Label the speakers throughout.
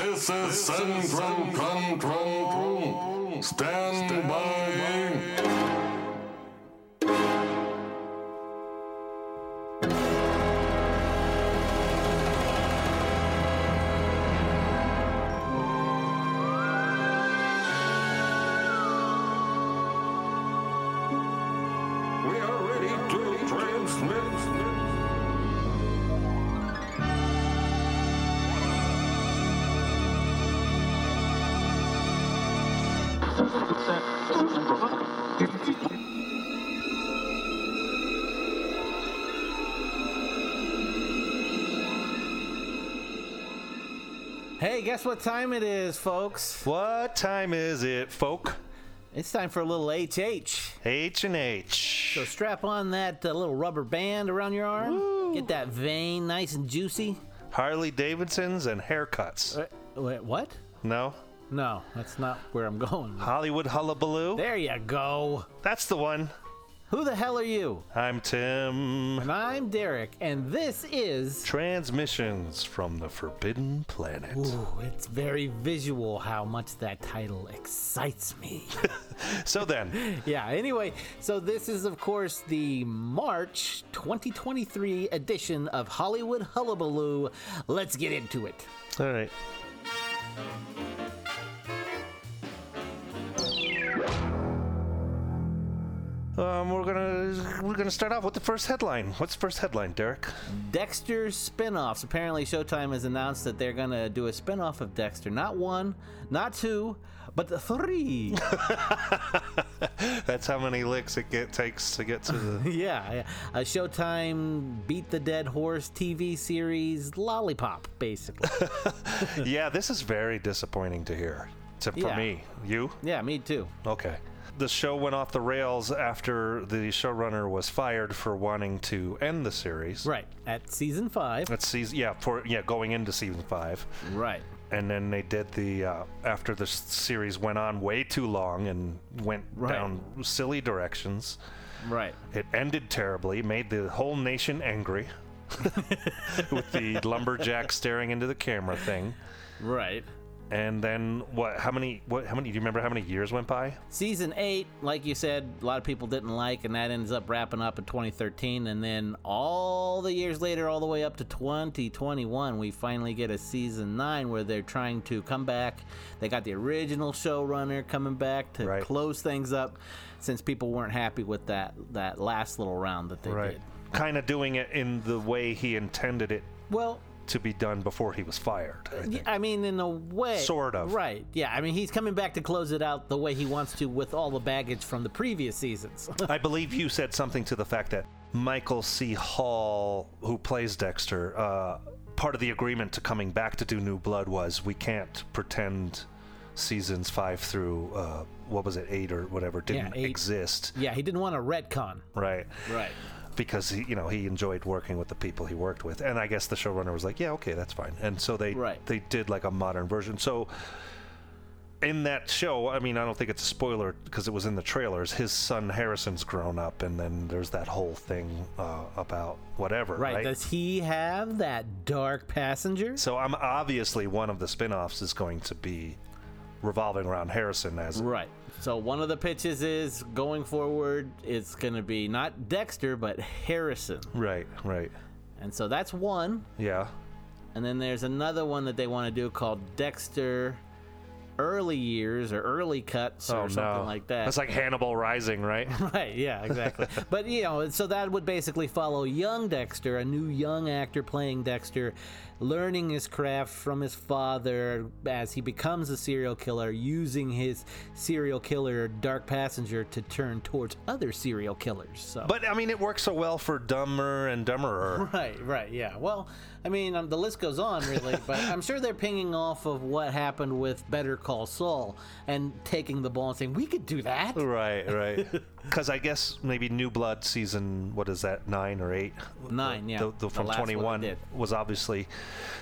Speaker 1: This is Central Control. Stand by.
Speaker 2: Guess what time it is, folks?
Speaker 3: What time is it, folk?
Speaker 2: It's time for a little HH.
Speaker 3: H and H.
Speaker 2: So strap on that uh, little rubber band around your arm. Get that vein nice and juicy.
Speaker 3: Harley Davidsons and haircuts.
Speaker 2: Wait, wait, what?
Speaker 3: No?
Speaker 2: No, that's not where I'm going.
Speaker 3: Hollywood Hullabaloo?
Speaker 2: There you go.
Speaker 3: That's the one.
Speaker 2: Who the hell are you?
Speaker 3: I'm Tim.
Speaker 2: And I'm Derek, and this is.
Speaker 3: Transmissions from the Forbidden Planet.
Speaker 2: Ooh, it's very visual how much that title excites me.
Speaker 3: So then,
Speaker 2: yeah, anyway, so this is, of course, the March 2023 edition of Hollywood Hullabaloo. Let's get into it.
Speaker 3: all right. Um, we're gonna we're gonna start off with the first headline. What's the first headline, Derek?
Speaker 2: Dexter spin-offs. Apparently Showtime has announced that they're going to do a spin-off of Dexter. Not one, not two, but the three.
Speaker 3: That's how many licks it get, takes to get to the.
Speaker 2: yeah, yeah. A Showtime Beat the Dead Horse TV series Lollipop, basically.
Speaker 3: yeah, this is very disappointing to hear. To, for
Speaker 2: Yeah.
Speaker 3: me, you
Speaker 2: yeah, me too.
Speaker 3: okay. The show went off the rails after the showrunner was fired for wanting to end the series.
Speaker 2: Right, at season 5.
Speaker 3: That's season, yeah, for yeah, going into season five,
Speaker 2: Right.
Speaker 3: and then they did the uh, after the series went on way too long and went
Speaker 2: Right.
Speaker 3: down silly directions.
Speaker 2: Right.
Speaker 3: It ended terribly, made the whole nation angry with the lumberjack staring into the camera thing.
Speaker 2: Right.
Speaker 3: And then what? How many? What? How many? Do you remember how many years went by?
Speaker 2: Season 8, like you said, a lot of people didn't like, and that ends up wrapping up in 2013. And then all the years later, all the way up to 2021, we finally get a season 9 where they're trying to come back. They got the original showrunner coming back to
Speaker 3: Right.
Speaker 2: close things up since people weren't happy with that, that last little round that they did.
Speaker 3: Kind of doing it in the way he intended it
Speaker 2: Well,
Speaker 3: to be done before he was fired. I.
Speaker 2: I mean, in a way.
Speaker 3: Sort of.
Speaker 2: Right. Yeah. I mean, he's coming back to close it out the way he wants to with all the baggage from the previous seasons.
Speaker 3: I believe you said something to the fact that Michael C. Hall, who plays Dexter, uh, part of the agreement to coming back to do New Blood was we can't pretend seasons five through uh, what was it eight or whatever didn't
Speaker 2: eight.
Speaker 3: exist,
Speaker 2: yeah, he didn't want a retcon.
Speaker 3: right?
Speaker 2: Right.
Speaker 3: Because he, you know, he enjoyed working with the people he worked with, and I guess the showrunner was like, "Yeah, okay, that's fine." And so they
Speaker 2: Right.
Speaker 3: they did like a modern version. So in that show, I mean, I don't think it's a spoiler because it was in the trailers. His son Harrison's grown up, and then there's that whole thing uh, about whatever,
Speaker 2: Right.
Speaker 3: right?
Speaker 2: Does he have that dark passenger?
Speaker 3: so I'm obviously one of the spin-offs is going to be revolving around Harrison as
Speaker 2: Right. So one of the pitches is going forward, it's going to be not Dexter, but Harrison.
Speaker 3: right, right,
Speaker 2: And so that's one.
Speaker 3: yeah,
Speaker 2: And then there's another one that they want to do called Dexter Early Years or Early Cuts or
Speaker 3: oh
Speaker 2: something
Speaker 3: no,
Speaker 2: like that.
Speaker 3: That's like Hannibal Rising, right?
Speaker 2: Right, yeah, exactly. but you know, so that would basically follow young Dexter, a new young actor playing Dexter, learning his craft from his father as he becomes a serial killer, using his serial killer dark passenger to turn towards other serial killers. So
Speaker 3: But I mean, it works so well for Dumber and Dumberer.
Speaker 2: Right, right, yeah. Well, I mean, um, the list goes on, really, but I'm sure they're pinging off of what happened with Better Call Saul and taking the ball and saying, we could do that.
Speaker 3: Right, right. Because I guess maybe New Blood season, what is that, nine or eight?
Speaker 2: Nine, yeah.
Speaker 3: The, the,
Speaker 2: The
Speaker 3: from
Speaker 2: last one
Speaker 3: 21
Speaker 2: did.
Speaker 3: was obviously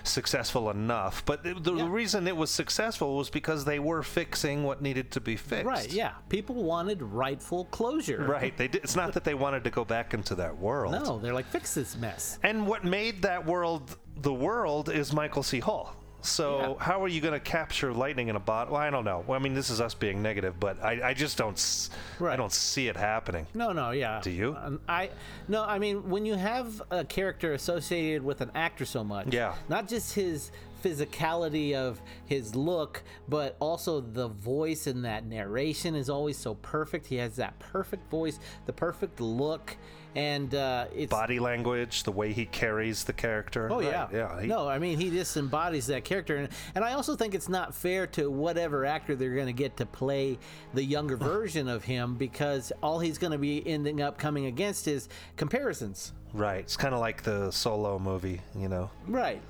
Speaker 3: successful enough. But the, the
Speaker 2: Yeah.
Speaker 3: reason it was successful was because they were fixing what needed to be fixed.
Speaker 2: Right, yeah. People wanted rightful closure.
Speaker 3: Right. They did, it's not that they wanted to go back into that world.
Speaker 2: No, they're like, fix this mess.
Speaker 3: And what made that world the world is Michael C. Hall. So
Speaker 2: Yeah.
Speaker 3: how are you going to capture lightning in a bottle? Well, I don't know. Well, I mean, this is us being negative, but I, I just don't. s- I
Speaker 2: Right.
Speaker 3: don't see it happening.
Speaker 2: No, no, yeah.
Speaker 3: Do you?
Speaker 2: Um, I no. I mean, when you have a character associated with an actor so much,
Speaker 3: Yeah.
Speaker 2: not just his physicality of his look, but also the voice and that narration is always so perfect. He has that perfect voice, the perfect look, and uh, it's
Speaker 3: Body language, the way he carries the character.
Speaker 2: Oh
Speaker 3: Right,
Speaker 2: yeah,
Speaker 3: yeah. he-
Speaker 2: no, I mean he just embodies that character, and, and I also think it's not fair to whatever actor they're going to get to play the younger version of him because all he's going to be ending up coming against is comparisons.
Speaker 3: Right. It's kind of like the solo movie, you know.
Speaker 2: Right.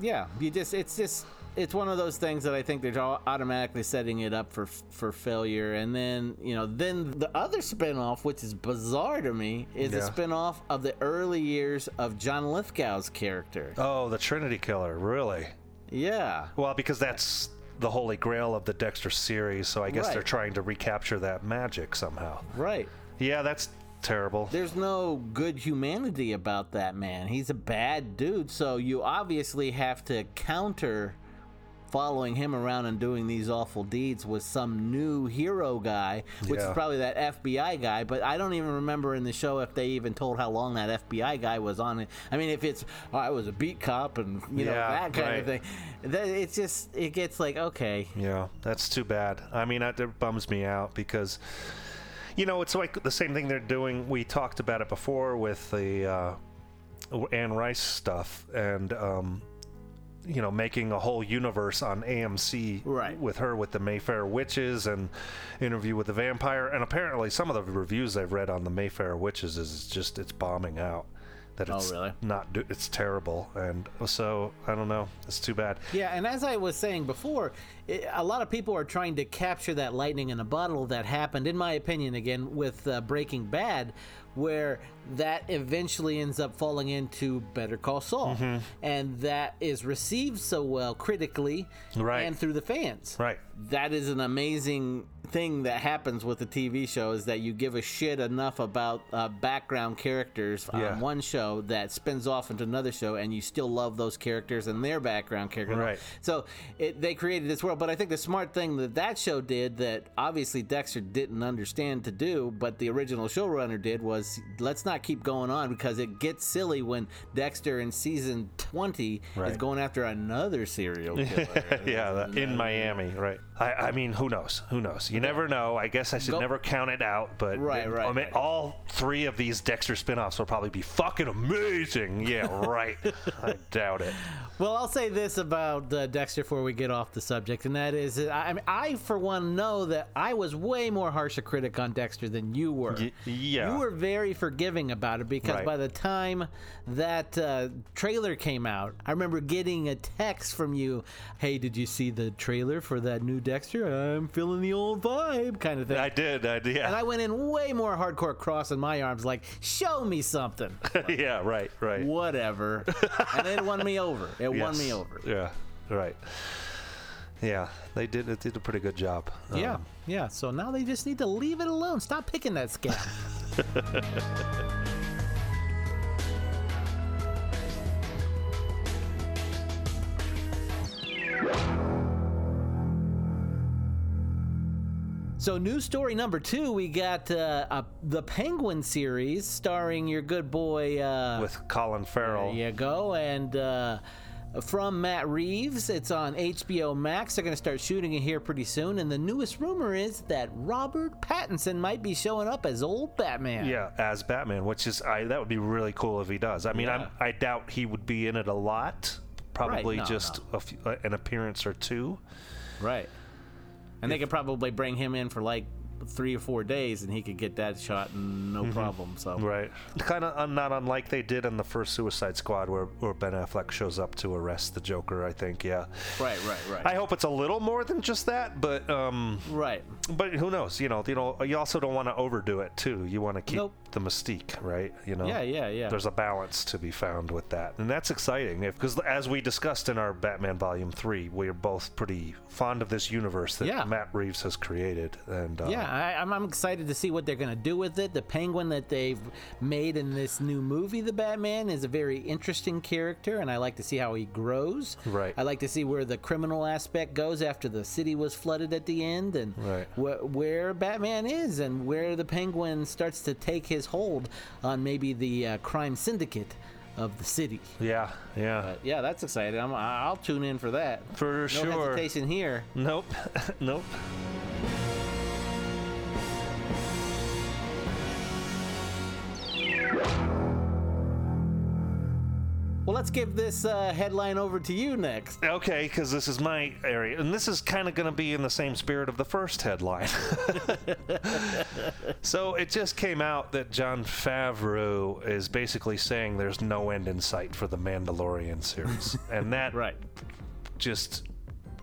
Speaker 2: Yeah. You just it's just it's one of those things that I think they're automatically setting it up for for failure. And then you know then the other spinoff, which is bizarre to me, is
Speaker 3: Yeah.
Speaker 2: a spinoff of the early years of John Lithgow's character.
Speaker 3: Oh, the Trinity Killer, really?
Speaker 2: Yeah.
Speaker 3: Well, because that's the holy grail of the Dexter series, so I guess they're trying to recapture that magic somehow.
Speaker 2: Right.
Speaker 3: Yeah, that's terrible.
Speaker 2: There's no good humanity about that man. He's a bad dude, so you obviously have to counter following him around and doing these awful deeds was some new hero guy, which is probably that FBI guy, but I don't even remember in the show if they even told how long that FBI guy was on it. I mean, if it's oh, I was a beat cop and you know
Speaker 3: Yeah,
Speaker 2: that kind of thing, that it's just it gets like okay,
Speaker 3: Yeah, that's too bad. I mean, that, that bums me out because, you know, it's like the same thing they're doing. We talked about it before with the uh, Anne Rice stuff and, um, you know, making a whole universe on AMC
Speaker 2: Right.
Speaker 3: with her with the Mayfair Witches and Interview with the Vampire. And apparently, some of the reviews I've read on the Mayfair Witches is just it's bombing out. That
Speaker 2: Oh,
Speaker 3: it's
Speaker 2: really?
Speaker 3: not do- it's terrible and so I don't know it's too bad
Speaker 2: Yeah, and as I was saying before, a lot of people are trying to capture that lightning in a bottle that happened, in my opinion, again with uh, Breaking Bad, where that eventually ends up falling into Better Call Saul,
Speaker 3: Mm-hmm.
Speaker 2: and that is received so well critically
Speaker 3: Right.
Speaker 2: and through the fans.
Speaker 3: right
Speaker 2: That is an amazing thing that happens with the TV show is that you give a shit enough about uh, background characters
Speaker 3: Yeah.
Speaker 2: on one show that spins off into another show, and you still love those characters and their background characters.
Speaker 3: Right.
Speaker 2: So it, they created this world, but I think the smart thing that that show did that obviously Dexter didn't understand to do, but the original showrunner did was let's not keep going on because it gets silly when Dexter in season twenty is going after another serial killer.
Speaker 3: yeah, in Miami, right? I, I mean, who knows? Who knows? You never know. I guess I should
Speaker 2: Go-
Speaker 3: never count it out, but
Speaker 2: Right, right,
Speaker 3: I mean,
Speaker 2: right.
Speaker 3: all three of these Dexter spin-offs will probably be fucking amazing. Yeah, right. I doubt it.
Speaker 2: Well, I'll say this about uh, Dexter before we get off the subject, and that is, I, I mean, I for one know that I was way more harsh a critic on Dexter than you were.
Speaker 3: Y- yeah.
Speaker 2: you were very forgiving about it because
Speaker 3: Right.
Speaker 2: by the time that uh, trailer came out, I remember getting a text from you, "Hey, did you see the trailer for that new Dexter? I'm feeling the old vibe," kind of thing.
Speaker 3: I did. I did.
Speaker 2: and I went in way more hardcore, crossing my arms, like, "Show me something."
Speaker 3: yeah. Right. Right.
Speaker 2: Whatever, and it won me over. It won me over.
Speaker 3: Yeah. Right. Yeah, they did. It did a pretty good job.
Speaker 2: Yeah,
Speaker 3: Um,
Speaker 2: yeah. So now they just need to leave it alone. Stop picking that scab. So, news story number two, we got uh, uh, the Penguin series starring your good boy. Uh,
Speaker 3: with Colin Farrell.
Speaker 2: there you go. And uh, from Matt Reeves, it's on HBO Max. They're going to start shooting it here pretty soon. And the newest rumor is that Robert Pattinson might be showing up as old Batman.
Speaker 3: Yeah, as Batman, which is I that would be really cool if he does. I mean,
Speaker 2: Yeah.
Speaker 3: I'm, I doubt he would be in it a lot. Probably
Speaker 2: no,
Speaker 3: just A few, uh, an appearance or two.
Speaker 2: Right. And they could probably bring him in for like three or four days and he could get that shot and no problem. So,
Speaker 3: Right. Kind of not unlike they did in the first Suicide Squad, where, where Ben Affleck shows up to arrest the Joker. I think. Yeah.
Speaker 2: right, right, right.
Speaker 3: I hope it's a little more than just that, but um,
Speaker 2: right.
Speaker 3: but who knows? You know, you know, you also don't want to overdo it too. You want to keep
Speaker 2: Nope.
Speaker 3: The mystique, right? You know.
Speaker 2: Yeah, yeah, yeah.
Speaker 3: There's a balance to be found with that, and that's exciting. Because as we discussed in our Batman Volume Three, we are both pretty fond of this universe that
Speaker 2: Yeah.
Speaker 3: Matt Reeves has created, and uh,
Speaker 2: Yeah, I, I'm, I'm excited to see what they're going to do with it. The penguin that they've made in this new movie, The Batman, is a very interesting character, and I like to see how he grows.
Speaker 3: Right.
Speaker 2: I like to see where the criminal aspect goes after the city was flooded at the end, and
Speaker 3: Right.
Speaker 2: wh- where Batman is, and where the penguin starts to take his hold on maybe the uh, crime syndicate of the city.
Speaker 3: yeah, yeah,
Speaker 2: But yeah, that's exciting. I'm, I'll tune in for that.
Speaker 3: for
Speaker 2: No
Speaker 3: sure.
Speaker 2: No hesitation here.
Speaker 3: Nope, nope.
Speaker 2: Let's give this uh, headline over to you next.
Speaker 3: Okay, because this is my area, and this is kind of going to be in the same spirit of the first headline. so it just came out that Jon Favreau is basically saying there's no end in sight for the Mandalorian series, and that
Speaker 2: Right.
Speaker 3: just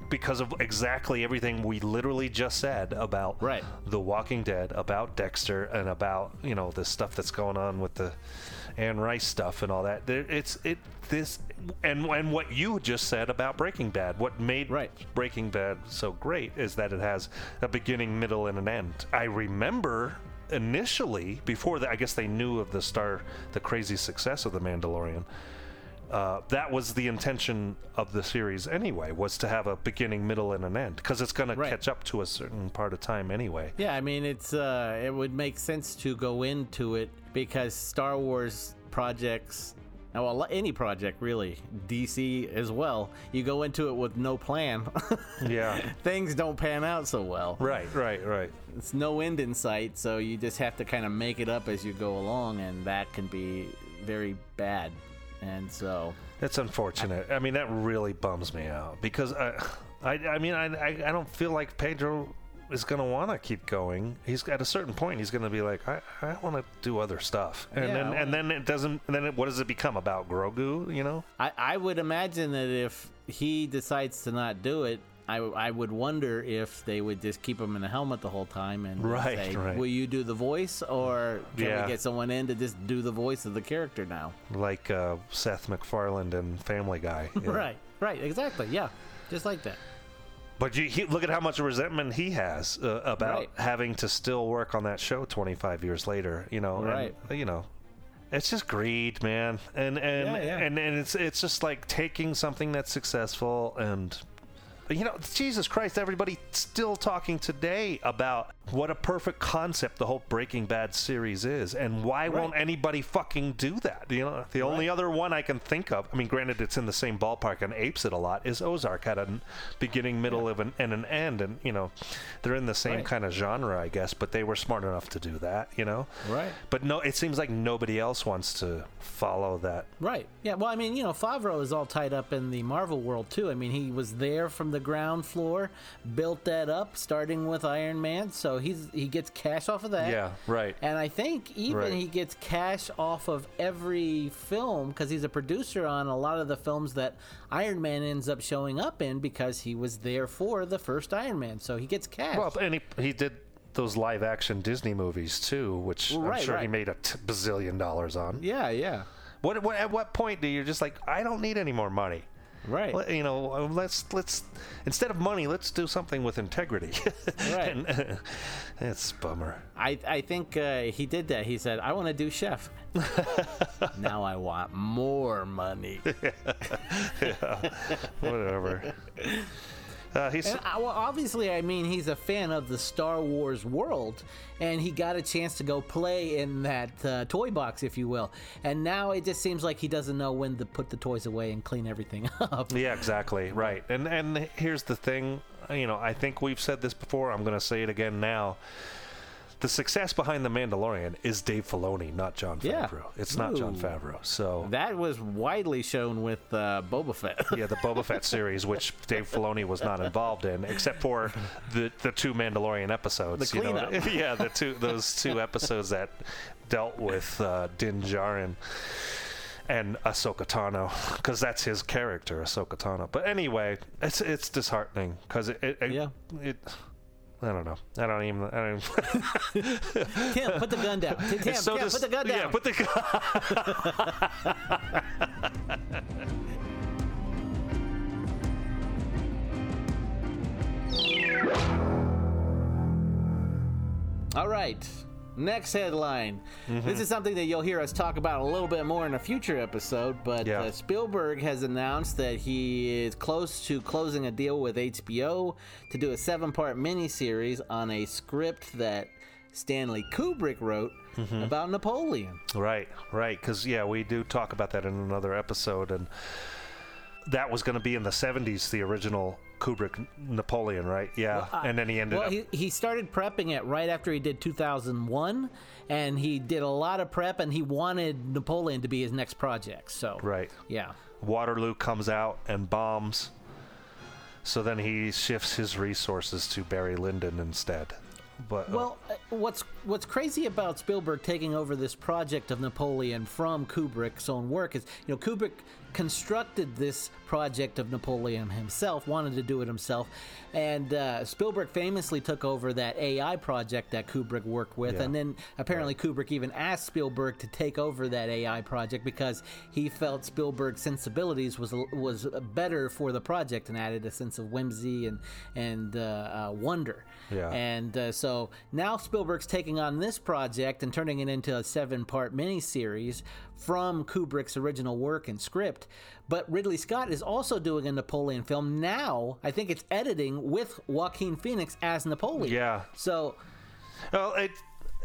Speaker 3: because of exactly everything we literally just said about
Speaker 2: Right.
Speaker 3: The Walking Dead, about Dexter, and about you know the stuff that's going on with the Anne Rice stuff and all that. There, it's it this and and what you just said about Breaking Bad. What made
Speaker 2: Right.
Speaker 3: Breaking Bad so great is that it has a beginning, middle, and an end. I remember initially before that, I guess they knew of the star, the crazy success of The Mandalorian. Uh, that was the intention of the series anyway, was to have a beginning, middle, and an end, because it's going to catch up to a certain part of time anyway.
Speaker 2: Yeah, I mean it's uh, it would make sense to go into it because Star Wars projects, uh, well, any project really, DC as well. You go into it with no plan,
Speaker 3: Yeah.
Speaker 2: things don't pan out so well.
Speaker 3: right, right, right.
Speaker 2: It's no end in sight, so you just have to kind of make it up as you go along, and that can be very bad. And so,
Speaker 3: It's unfortunate. I mean, that really bums me out because I, I, I mean, I, I, I don't feel like Pedro is going to want to keep going. He's at a certain point, he's going to be like, I, I want to do other stuff, and
Speaker 2: Yeah,
Speaker 3: then
Speaker 2: I
Speaker 3: and then it doesn't. Then it, what does it become about Grogu? You know?
Speaker 2: I, I would imagine that if he decides to not do it, I, I would wonder if they would just keep him in the helmet the whole time and
Speaker 3: Right,
Speaker 2: say,
Speaker 3: right.
Speaker 2: "Will you do the voice, or can
Speaker 3: Yeah.
Speaker 2: we get someone in to just do the voice of the character now?"
Speaker 3: Like uh, Seth MacFarlane and Family Guy. know?
Speaker 2: Right, right, exactly, yeah, just like that.
Speaker 3: But you he, look at how much resentment he has uh, about
Speaker 2: Right.
Speaker 3: having to still work on that show 25 years later. You know, and,
Speaker 2: Right.
Speaker 3: you know, it's just greed, man, and and
Speaker 2: Yeah, yeah.
Speaker 3: and and it's it's just like taking something that's successful and. You know, Jesus Christ, everybody still talking today about what a perfect concept the whole Breaking Bad series is, and why won't anybody fucking do that? You know, the only other one I can think of, I mean, granted, it's in the same ballpark and apes it a lot, is Ozark had a beginning, middle, of an, and an end, and, you know, they're in the same
Speaker 2: Right.
Speaker 3: kind of genre, I guess, but they were smart enough to do that, you know?
Speaker 2: Right.
Speaker 3: But no, it seems like nobody else wants to follow that.
Speaker 2: Right. Yeah. Well, I mean, you know, Favreau is all tied up in the Marvel world too. I mean, he was there from the ground floor, built that up, starting with Iron Man. So he's he gets cash off of that.
Speaker 3: Yeah, right.
Speaker 2: And I think even
Speaker 3: Right.
Speaker 2: he gets cash off of every film because he's a producer on a lot of the films that Iron Man ends up showing up in because he was there for the first Iron Man. So he gets cash.
Speaker 3: Well, and he, he did those live action Disney movies too, which I'm
Speaker 2: Right,
Speaker 3: sure he made a t- bazillion dollars on.
Speaker 2: yeah. Yeah.
Speaker 3: What, what at what point do you just like I don't need any more money?
Speaker 2: Right.
Speaker 3: Let- You know, let's let's instead of money, let's do something with integrity.
Speaker 2: Right.
Speaker 3: and, uh, it's bummer.
Speaker 2: I, I think uh, he did that. He said, I want to do chef. now I want more money. yeah.
Speaker 3: Whatever. Uh, he's
Speaker 2: And, well, obviously, I mean, he's a fan of the Star Wars world, and he got a chance to go play in that uh, toy box, if you will. And now it just seems like he doesn't know when to put the toys away and clean everything up.
Speaker 3: Yeah, exactly. Right. And and here's the thing, you know, I think we've said this before, I'm going to say it again now. The success behind The Mandalorian is Dave Filoni, not Jon
Speaker 2: Yeah.
Speaker 3: Favreau. It's not Jon
Speaker 2: Ooh.
Speaker 3: Favreau. So
Speaker 2: That was widely shown with uh, Boba Fett.
Speaker 3: yeah, the Boba Fett series, which Dave Filoni was not involved in, except for the the two Mandalorian episodes.
Speaker 2: The
Speaker 3: you know? yeah, the two those two episodes that dealt with uh, Din Djarin and Ahsoka Tano, because that's his character, Ahsoka Tano. But anyway, it's it's disheartening because it, it, it-
Speaker 2: Yeah.
Speaker 3: it I don't know. I don't even. I don't even
Speaker 2: Tim, put the gun down. Tim, Tim,
Speaker 3: so
Speaker 2: Tim,
Speaker 3: dis-
Speaker 2: put the gun down.
Speaker 3: Yeah, put the gun.
Speaker 2: All right. Next headline.
Speaker 3: Mm-hmm.
Speaker 2: This is something that you'll hear us talk about a little bit more in a future episode, but
Speaker 3: Yeah.
Speaker 2: uh, Spielberg has announced that he is close to closing a deal with HBO to do a seven part miniseries on a script that Stanley Kubrick wrote
Speaker 3: Mm-hmm.
Speaker 2: about Napoleon.
Speaker 3: Right, right. Because yeah, we do talk about that in another episode, and that was going to be in the '70s, the original Kubrick Napoleon, right? Yeah, and then he ended
Speaker 2: Well,
Speaker 3: up.
Speaker 2: he, he started prepping it right after he did 2001, and he did a lot of prep, and he wanted Napoleon to be his next project. So,
Speaker 3: Right.
Speaker 2: yeah.
Speaker 3: Waterloo comes out and bombs. So then he shifts his resources to Barry Lyndon instead. But uh,
Speaker 2: Well, uh, what's what's crazy about Spielberg taking over this project of Napoleon from Kubrick's own work is, you know, Kubrick constructed this project of Napoleon himself, wanted to do it himself, and uh, Spielberg famously took over that AI project that Kubrick worked with,
Speaker 3: Yeah.
Speaker 2: and then apparently Kubrick even asked Spielberg to take over that AI project because he felt Spielberg's sensibilities was was better for the project and added a sense of whimsy and and uh, uh, wonder.
Speaker 3: Yeah.
Speaker 2: And uh, so now Spielberg's taking on this project and turning it into a seven part miniseries from Kubrick's original work and script. But Ridley Scott is also doing a Napoleon film now. I think it's editing with Joaquin Phoenix as Napoleon.
Speaker 3: Yeah.
Speaker 2: So,
Speaker 3: Well, it,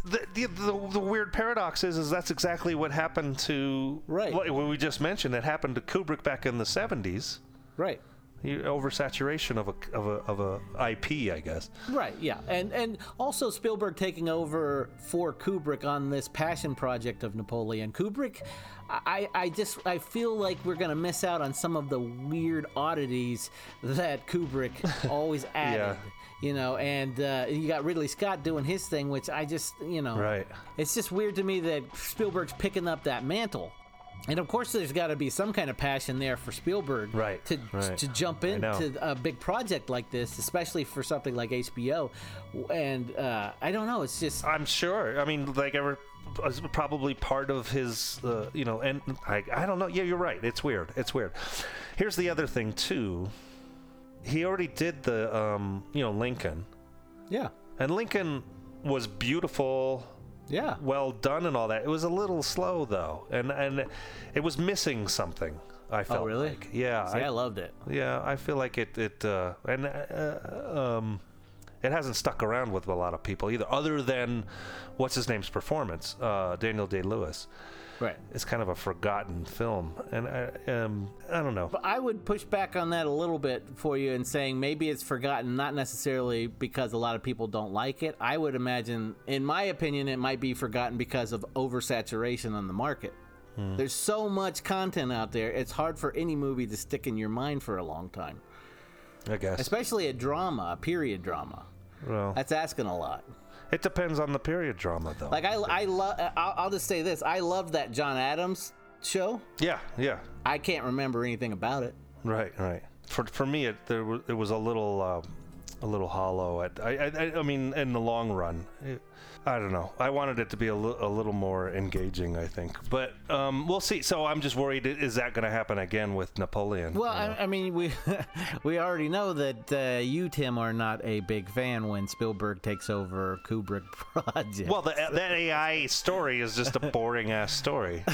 Speaker 3: the, the, the, the weird paradox is, is that's exactly what happened to
Speaker 2: Right.
Speaker 3: What, we just mentioned. It happened to Kubrick back in the '70s.
Speaker 2: right.
Speaker 3: Oversaturation of a of a of a IP, I guess.
Speaker 2: Right, yeah, and and also Spielberg taking over for Kubrick on this passion project of Napoleon. Kubrick, I I just I feel like we're gonna miss out on some of the weird oddities that Kubrick always added. yeah. You know, and uh, you got Ridley Scott doing his thing, which I just, you know,
Speaker 3: Right.
Speaker 2: It's just weird to me that Spielberg's picking up that mantle. And of course, there's got to be some kind of passion there for Spielberg
Speaker 3: Right,
Speaker 2: to
Speaker 3: right.
Speaker 2: to jump into a big project like this, especially for something like HBO. And uh, I don't know, it's just
Speaker 3: I'm sure. I mean, like ever probably part of his, uh, you know, and I, I don't know. Yeah, you're right. It's weird. It's weird. Here's the other thing too. He already did the, um, you know, Lincoln,
Speaker 2: yeah,
Speaker 3: and Lincoln was beautiful,
Speaker 2: yeah,
Speaker 3: well done, and all that. It was a little slow though, and and it was missing something. I felt
Speaker 2: Oh, really?
Speaker 3: like. Yeah,
Speaker 2: See, I,
Speaker 3: I,
Speaker 2: loved it.
Speaker 3: yeah, I feel like it. It uh, and uh, um, it hasn't stuck around with a lot of people either, other than what's his name's performance, uh, Daniel Day Lewis.
Speaker 2: Right.
Speaker 3: It's kind of a forgotten film, and I, um, I don't know.
Speaker 2: But I would push back on that a little bit for you and saying maybe it's forgotten, not necessarily because a lot of people don't like it. I would imagine, in my opinion, it might be forgotten because of oversaturation on the market.
Speaker 3: Hmm.
Speaker 2: There's so much content out there, it's hard for any movie to stick in your mind for a long time,
Speaker 3: I guess.
Speaker 2: especially a drama, a period drama.
Speaker 3: Well,
Speaker 2: That's asking a lot.
Speaker 3: It depends on the period drama, though.
Speaker 2: Like I, I love. I'll, I'll just say this: I loved that John Adams show.
Speaker 3: yeah, yeah.
Speaker 2: I can't remember anything about it.
Speaker 3: Right, right. For for me, it there was, it was a little uh, a little hollow. At I, I I mean, in the long run, it, I don't know. I wanted it to be a, li- a little more engaging. I think, but um, we'll see. So I'm just worried: is that going to happen again with Napoleon?
Speaker 2: Well, I, I mean, we we already know that uh, you, Tim, are not a big fan when Spielberg takes over Kubrick project.
Speaker 3: Well, the, that AI story is just a boring ass story.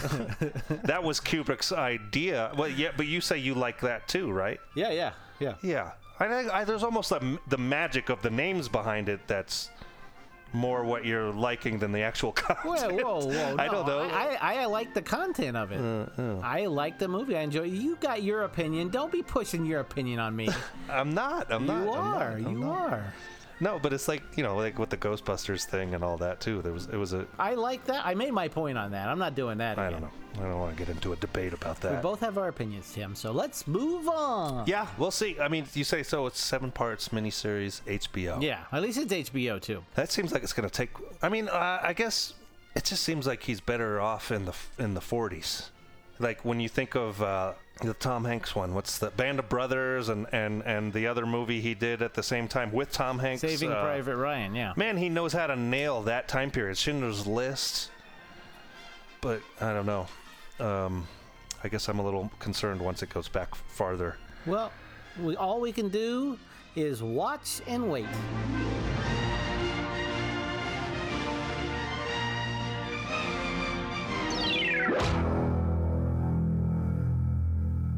Speaker 3: that was Kubrick's idea. Well, yeah, but you say you like that too, right?
Speaker 2: yeah, yeah, yeah.
Speaker 3: Yeah, I, think I there's almost a, the magic of the names behind it that's more what you're liking than the actual content.
Speaker 2: Whoa, whoa, whoa!
Speaker 3: I don't know.
Speaker 2: I, I, I like the content of it. Uh, oh. I like the movie. I enjoy. You got your opinion. Don't be pushing your opinion on me.
Speaker 3: I'm not. I'm
Speaker 2: you
Speaker 3: not. I'm not,
Speaker 2: are.
Speaker 3: I'm
Speaker 2: you are.
Speaker 3: No, but it's like you know, like with the Ghostbusters thing and all that too. There was it was a.
Speaker 2: I like that. I made my point on that. I'm not doing that.
Speaker 3: I
Speaker 2: again.
Speaker 3: don't know. I don't want to get into a debate about that.
Speaker 2: We both have our opinions, Tim. So let's move on.
Speaker 3: yeah, we'll see. I mean, you say so. It's seven parts miniseries HBO.
Speaker 2: Yeah, at least it's HBO too.
Speaker 3: That seems like it's going to take. I mean, uh, I guess it just seems like he's better off in the in the 40s. Like when you think of uh, the Tom Hanks one, what's the Band of Brothers and and and the other movie he did at the same time with Tom Hanks,
Speaker 2: Saving
Speaker 3: uh,
Speaker 2: Private Ryan, yeah.
Speaker 3: Man, he knows how to nail that time period. Schindler's List. But I don't know. Um, I guess I'm a little concerned once it goes back farther.
Speaker 2: Well, we, all we can do is watch and wait.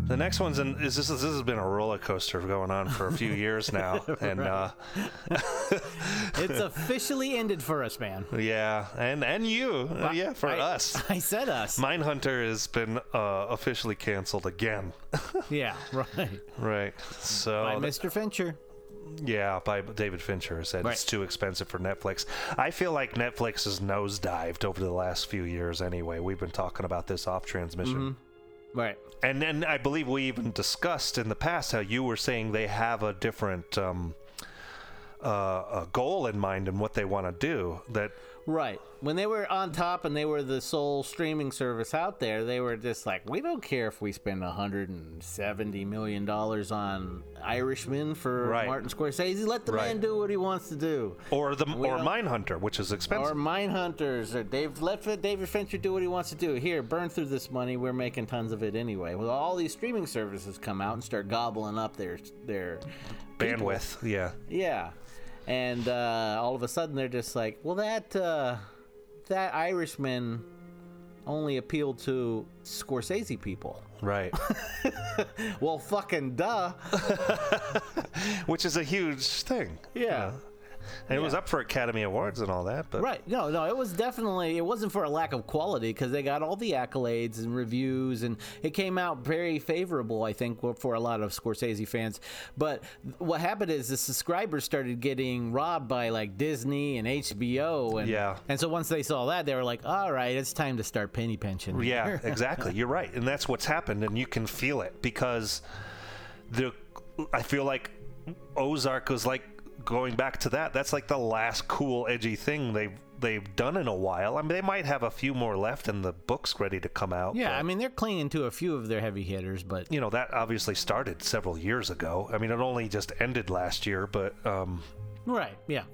Speaker 3: The next one's in, is this, this has been a roller coaster going on for a few years now, and uh,
Speaker 2: It's officially ended for us, man.
Speaker 3: yeah, and and you, uh, yeah, for
Speaker 2: I-
Speaker 3: us.
Speaker 2: I said us.
Speaker 3: Mindhunter has been uh, officially canceled again.
Speaker 2: yeah, right.
Speaker 3: right. So
Speaker 2: By Mr. Fincher.
Speaker 3: Yeah, by David Fincher said
Speaker 2: Right.
Speaker 3: it's too expensive for Netflix. I feel like Netflix has nosedived over the last few years anyway. We've been talking about this off transmission.
Speaker 2: Right.
Speaker 3: And then I believe we even discussed in the past how you were saying they have a different um, uh, a goal in mind and what they want to do. That
Speaker 2: Right. When they were on top and they were the sole streaming service out there, they were just like, we don't care if we spend $170 million on Irishman for
Speaker 3: Right.
Speaker 2: Martin Scorsese. Let the
Speaker 3: Right.
Speaker 2: man do what he wants to do.
Speaker 3: or the or Mindhunter, which is expensive.
Speaker 2: Or Mindhunters, or Dave, let David Fincher do what he wants to do. Here, burn through this money. We're making tons of it anyway. Well, all these streaming services come out and start gobbling up their their people.
Speaker 3: Bandwidth, yeah.
Speaker 2: Yeah, and uh, all of a sudden they're just like, well, that uh, that Irishman only appealed to Scorsese people.
Speaker 3: Right.
Speaker 2: Well, fucking duh.
Speaker 3: which is a huge thing. you
Speaker 2: Yeah.
Speaker 3: And it was up for Academy Awards and all that, but
Speaker 2: Right. No, no, it was definitely it wasn't for a lack of quality because they got all the accolades and reviews and it came out very favorable, I think, for- for a lot of Scorsese fans. But what happened is the subscribers started getting robbed by like Disney and HBO and
Speaker 3: Yeah.
Speaker 2: and so once they saw that, they were like, "All right, it's time to start penny pinching."
Speaker 3: Yeah, exactly. You're right, and that's what's happened, and you can feel it because the I feel like Ozark was like going back to that. That's like the last cool, edgy thing they've they've done in a while. I mean, they might have a few more left, and the book's ready to come out.
Speaker 2: Yeah,
Speaker 3: but,
Speaker 2: I mean they're clinging to a few of their heavy hitters, but
Speaker 3: you know that obviously started several years ago. I mean, it only just ended last year, but um,
Speaker 2: Right. Yeah.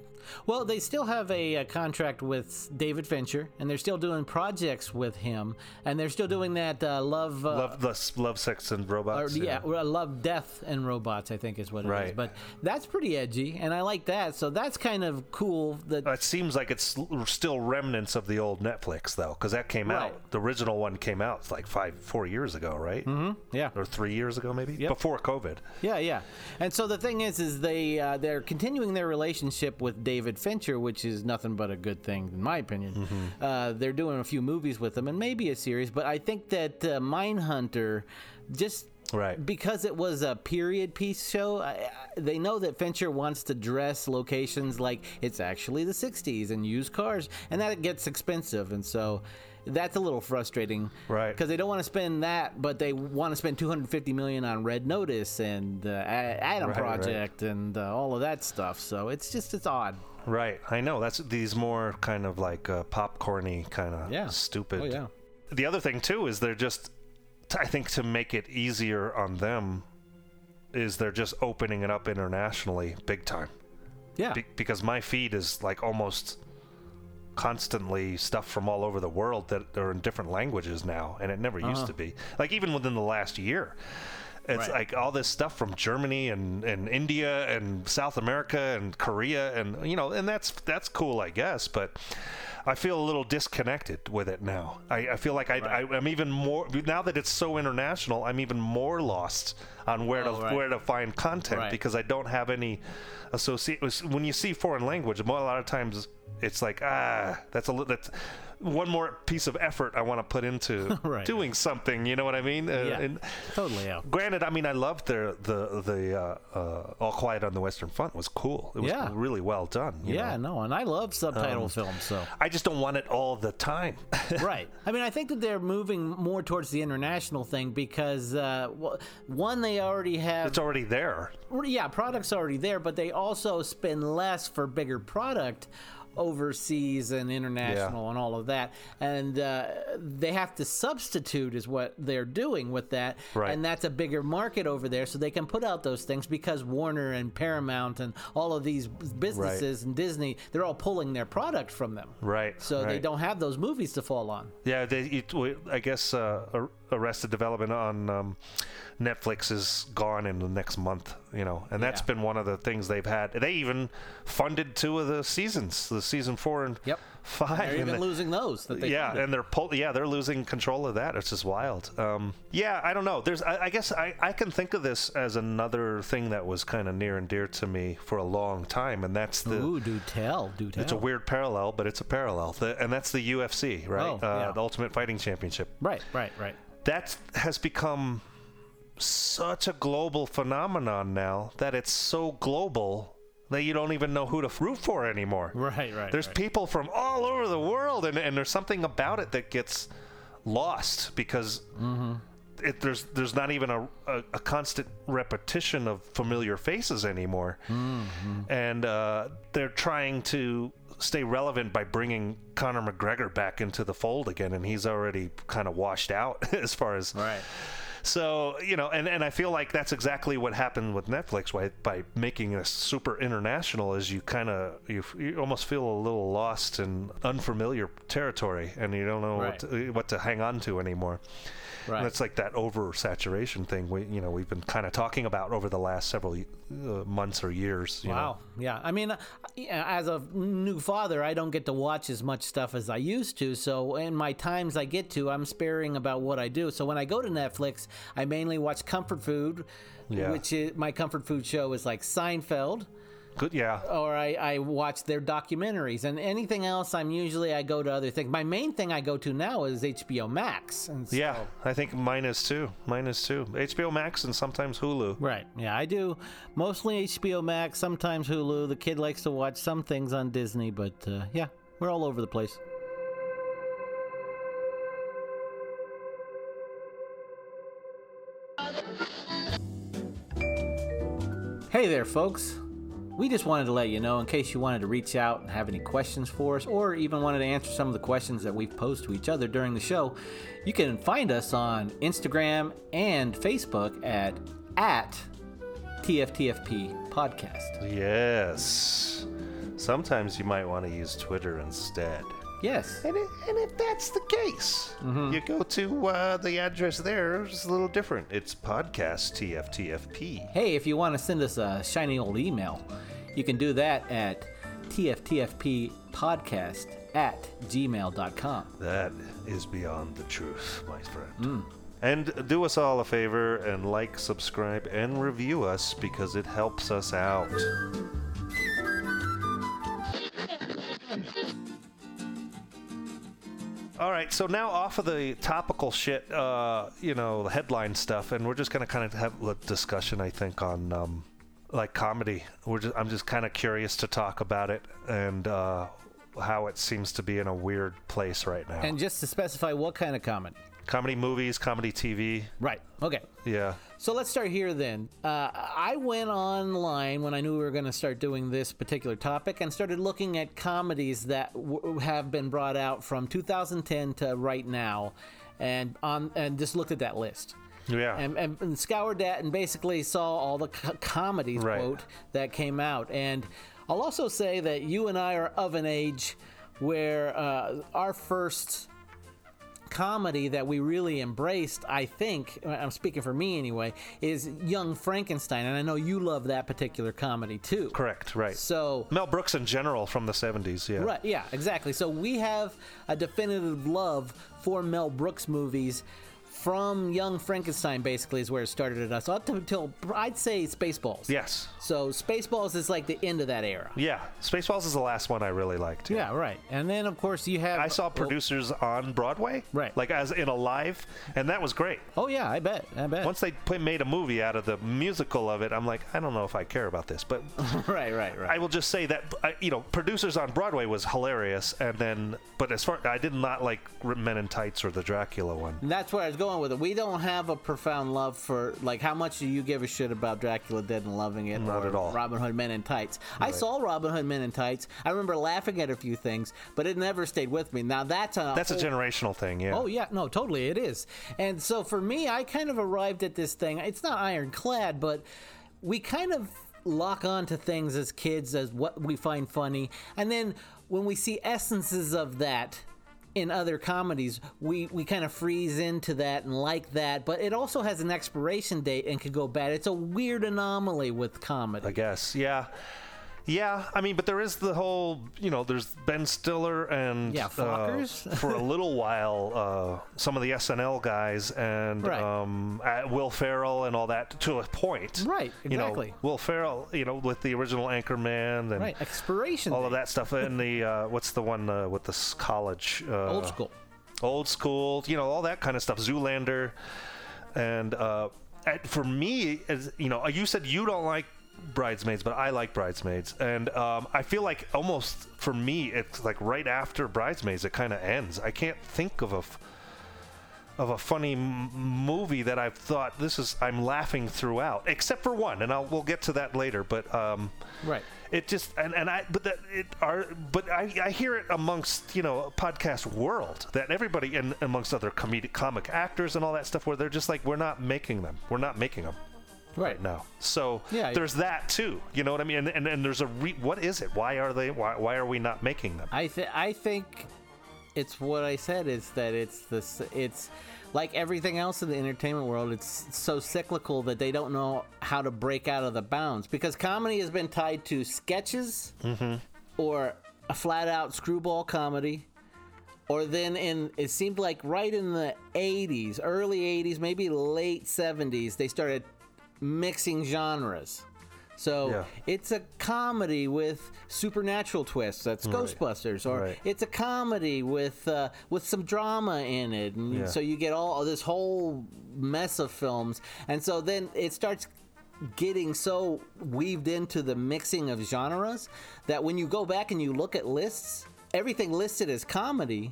Speaker 2: Well, they still have a, uh contract with David Fincher, and they're still doing projects with him, and they're still doing that uh, love. Uh,
Speaker 3: love the love, sex, and
Speaker 2: or,
Speaker 3: robots.
Speaker 2: yeah, well, love, death, and robots. I think is what it is.
Speaker 3: Right.
Speaker 2: But that's pretty edgy, and I like that. So that's kind of cool. That
Speaker 3: It seems like it's still remnants of the old Netflix, though, because that came
Speaker 2: Right.
Speaker 3: out. The original one came out like five, four years ago, right? Mm-hmm.
Speaker 2: yeah,
Speaker 3: Or three years ago, maybe
Speaker 2: Yep.
Speaker 3: before COVID.
Speaker 2: yeah, yeah. And so the thing is, is they uh, they're continuing their relationship with David Fincher, which is nothing but a good thing in my opinion.
Speaker 3: Mm-hmm.
Speaker 2: Uh, they're doing a few movies with him, and maybe a series. But I think that uh, Mindhunter just
Speaker 3: Right.
Speaker 2: because it was a period piece show, I, I, they know that Fincher wants to dress locations like it's actually the 60s and use cars, and that gets expensive. And so that's a little frustrating.
Speaker 3: Right.
Speaker 2: Because they don't want to spend that, but they want to spend 250 million on Red Notice and uh, Adam
Speaker 3: Right, right.
Speaker 2: Project and uh, all of that stuff. So it's just, it's odd.
Speaker 3: Right. I know. That's these more kind of like uh, popcorny, kind of
Speaker 2: Yeah.
Speaker 3: stupid.
Speaker 2: Oh, yeah.
Speaker 3: The other thing too is they're just, I think, to make it easier on them, is they're just opening it up internationally, big time.
Speaker 2: Yeah.
Speaker 3: Be- because my feed is like almost constantly stuff from all over the world that are in different languages now, and it never used to be. Like even within the last year, it's
Speaker 2: Uh-huh. Right.
Speaker 3: like all this stuff from Germany and, and India and South America and Korea, and you know, and that's that's cool, I guess, but. I feel a little disconnected with it now. I, I feel like I,
Speaker 2: Right.
Speaker 3: I, I'm even more now that it's so international. I'm even more lost on where
Speaker 2: Oh,
Speaker 3: to
Speaker 2: right.
Speaker 3: where to find content because I don't have any associate. When you see foreign language, a lot of times it's like ah, that's a that's one more piece of effort I want to put into
Speaker 2: Right.
Speaker 3: doing something. You know what I mean? Uh,
Speaker 2: Yeah.
Speaker 3: and
Speaker 2: Totally. Yeah.
Speaker 3: granted, I mean I loved their the the uh, uh, All Quiet on the Western Front was cool. It was
Speaker 2: Yeah.
Speaker 3: really well done. you
Speaker 2: Yeah,
Speaker 3: know?
Speaker 2: no, and I love subtitle
Speaker 3: Um,
Speaker 2: films, so.
Speaker 3: I just don't want it all the time.
Speaker 2: right. I mean, I think that they're moving more towards the international thing because uh, one, they already have
Speaker 3: it's already there.
Speaker 2: yeah, product's already there, but they also spend less for bigger product overseas and international and all of that. And uh, they have to substitute, is what they're doing with that.
Speaker 3: Right.
Speaker 2: And that's a bigger market over there, so they can put out those things because Warner and Paramount and all of these businesses and Disney, they're all pulling their product from them.
Speaker 3: Right,
Speaker 2: So they don't have those movies to fall on.
Speaker 3: Yeah, they, it, I guess uh, Arrested Development on um, Netflix is gone in the next month, you know, and that's
Speaker 2: Yeah.
Speaker 3: been one of the things they've had. They even funded two of the seasons, the season four and
Speaker 2: Yep.
Speaker 3: Five.
Speaker 2: They're
Speaker 3: and
Speaker 2: even
Speaker 3: they-
Speaker 2: losing those. That they
Speaker 3: yeah, and they're pull- yeah they're losing control of that. It's just wild. Um, yeah, I don't know. There's I, I guess I, I can think of this as another thing that was kind of near and dear to me for a long time, and that's the
Speaker 2: Ooh, do tell, do tell.
Speaker 3: it's a weird parallel, but it's a parallel, the, and that's the UFC, right?
Speaker 2: Oh,
Speaker 3: uh,
Speaker 2: yeah.
Speaker 3: The Ultimate Fighting Championship.
Speaker 2: Right, right, right.
Speaker 3: That has become such a global phenomenon now that it's so global that you don't even know who to root for anymore.
Speaker 2: Right, right.
Speaker 3: There's
Speaker 2: right.
Speaker 3: people from all over the world, and, and there's something about it that gets lost because
Speaker 2: Mm-hmm.
Speaker 3: it, there's there's not even a, a, a constant repetition of familiar faces anymore,
Speaker 2: Mm-hmm.
Speaker 3: and uh, they're trying to stay relevant by bringing Conor McGregor back into the fold again, and he's already kind of washed out as far as
Speaker 2: Right.
Speaker 3: So you know, and, and I feel like that's exactly what happened with Netflix by by making this super international. Is you kind of you, you almost feel a little lost in unfamiliar territory, and you don't know
Speaker 2: Right.
Speaker 3: what, to, what to hang on to anymore.
Speaker 2: Right.
Speaker 3: And it's like that oversaturation thing we you know we've been kind of talking about over the last several uh, months or years. You
Speaker 2: Wow. Yeah. I mean, uh, as a new father, I don't get to watch as much stuff as I used to. So, in my times I get to, I'm sparing about what I do. So, when I go to Netflix, I mainly watch comfort food,
Speaker 3: Yeah.
Speaker 2: which is my comfort food show is like Seinfeld.
Speaker 3: Good. Yeah.
Speaker 2: Or I, I watch their documentaries and anything else. I'm usually I go to other things. My main thing I go to now is HBO Max. And so-
Speaker 3: Yeah, I think mine is too. Mine is too. HBO Max and sometimes Hulu.
Speaker 2: Right. Yeah, I do mostly HBO Max, sometimes Hulu. The kid likes to watch some things on Disney, but uh, yeah, we're all over the place. Hey there, folks. We just wanted to let you know in case you wanted to reach out and have any questions for us, or even wanted to answer some of the questions that we've posed to each other during the show, you can find us on Instagram and Facebook at at TFTFP Podcast.
Speaker 3: Yes. Sometimes you might want to use Twitter instead.
Speaker 2: Yes.
Speaker 3: And, it, and if that's the case, you go to uh, the address there. It's a little different. It's podcast TFTFP.
Speaker 2: Hey, if you want to send us a shiny old email, you can do that at tftfppodcast at gmail.com.
Speaker 3: That is beyond the truth, my friend. And do us all a favor and like, subscribe, and review us because it helps us out. All right, so now off of the topical shit, uh, you know, the headline stuff, and we're just gonna kind of have a discussion, I think, on um, like comedy. We're just, I'm just kind of curious to talk about it and uh, how it seems to be in a weird place right now.
Speaker 2: And just to specify what kind of comedy.
Speaker 3: comedy movies, comedy TV,
Speaker 2: Right. Okay.
Speaker 3: yeah.
Speaker 2: So let's start here then. Uh, I went online when I knew we were going to start doing this particular topic and started looking at comedies that w- have been brought out from 2010 to right now, and on and just looked at that list.
Speaker 3: Yeah.
Speaker 2: And, and, and scoured that and basically saw all the co- comedies
Speaker 3: Right.
Speaker 2: quote that came out. And I'll also say that you and I are of an age where uh, our first comedy that we really embraced, I think, I'm speaking for me anyway, is Young Frankenstein. And I know you love that particular comedy too.
Speaker 3: Correct, right.
Speaker 2: So,
Speaker 3: Mel Brooks in general from the 70s, yeah.
Speaker 2: right, yeah, exactly. So we have a definitive love for Mel Brooks movies from Young Frankenstein, basically, is where it started at us. Up until, I'd say, Spaceballs.
Speaker 3: Yes.
Speaker 2: So Spaceballs is like the end of that era.
Speaker 3: Yeah. Spaceballs is the last one I really liked.
Speaker 2: Yeah, right. And then, of course, you have.
Speaker 3: I saw producers on Broadway,
Speaker 2: Right.
Speaker 3: Like as in a live, and that was great.
Speaker 2: Oh, yeah, I bet. I bet.
Speaker 3: Once they made a movie out of the musical of it, I'm like, I don't know if I care about this, but
Speaker 2: right, right, right.
Speaker 3: I will just say that I, you know, producers on Broadway was hilarious, and then, but as far I did not like Men in Tights or the Dracula one.
Speaker 2: And that's where I was going. Going with it. We don't have a profound love for like how much do you give a shit about Dracula Dead and loving it?
Speaker 3: Not
Speaker 2: or
Speaker 3: at all.
Speaker 2: Robin Hood Men in Tights. I saw Robin Hood Men in Tights. I remember laughing at a few things, but it never stayed with me. Now that's a
Speaker 3: That's a generational thing, yeah.
Speaker 2: Oh yeah, no, totally, it is. And so for me, I kind of arrived at this thing. It's not ironclad, but we kind of lock on to things as kids as what we find funny, and then when we see essences of that in other comedies, we we kind of freeze into that and like that. But it also has an expiration date and could go bad. It's a weird anomaly with comedy.
Speaker 3: I guess. Yeah. Yeah, I mean, but there is the whole, you know, there's Ben Stiller and
Speaker 2: Yeah,
Speaker 3: uh, for a little while, uh, some of the SNL guys and
Speaker 2: Right.
Speaker 3: um, uh, Will Ferrell and all that to a point.
Speaker 2: Right,
Speaker 3: You know,
Speaker 2: exactly.
Speaker 3: Will Ferrell, you know, with the original Anchorman and
Speaker 2: right, expiration.
Speaker 3: all of that stuff, and the uh, what's the one uh, with the s- college? Uh,
Speaker 2: Old school.
Speaker 3: old school, you know, all that kind of stuff. Zoolander, and uh, at- for me, as you know, you said you don't like Bridesmaids, but I like Bridesmaids, and um, I feel like almost for me, it's like right after Bridesmaids, it kind of ends. I can't think of a. F- of a funny m- movie that I've thought this is I'm laughing throughout, except for one, and I'll we'll get to that later. But um,
Speaker 2: Right.
Speaker 3: it just and, and I but that it are but I, I hear it amongst you know podcast world that everybody and amongst other comedic comic actors and all that stuff where they're just like we're not making them we're not making them
Speaker 2: Right.
Speaker 3: now. So
Speaker 2: Yeah.
Speaker 3: there's that too you know what I mean? And and, and there's a re- what is it? Why are they why, why are we not making them?
Speaker 2: I th- I think it's what I said is that it's this it's like everything else in the entertainment world it's so cyclical that they don't know how to break out of the bounds. Because comedy has been tied to sketches mm-hmm. or a flat out screwball comedy or then in it seemed like right in the 80s early 80s maybe late 70s they started mixing genres so
Speaker 3: Yeah.
Speaker 2: it's a comedy with supernatural twists that's ghostbusters or
Speaker 3: Right.
Speaker 2: it's a comedy with uh, with some drama in it and
Speaker 3: Yeah.
Speaker 2: so you get all this whole mess of films and so then it starts getting so weaved into the mixing of genres that when you go back and you look at lists, everything listed as comedy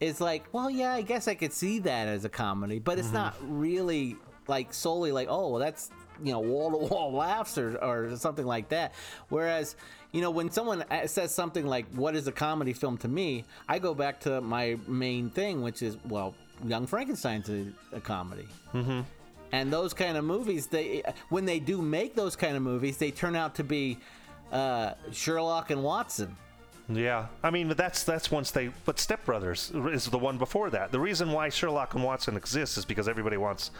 Speaker 2: is like, well, yeah, I guess I could see that as a comedy, but it's not really like solely like, oh, well, that's you know wall to wall laughs or, or something like that. Whereas, you know, when someone says something like, "What is a comedy film to me?" I go back to my main thing, which is, well, Young Frankenstein's a, a comedy. And those kind of movies, they when they do make those kind of movies, they turn out to be uh, Sherlock and Watson.
Speaker 3: Yeah, I mean but that's that's once they. But Step Brothers is the one before that. The reason why Sherlock and Watson exists is because everybody wants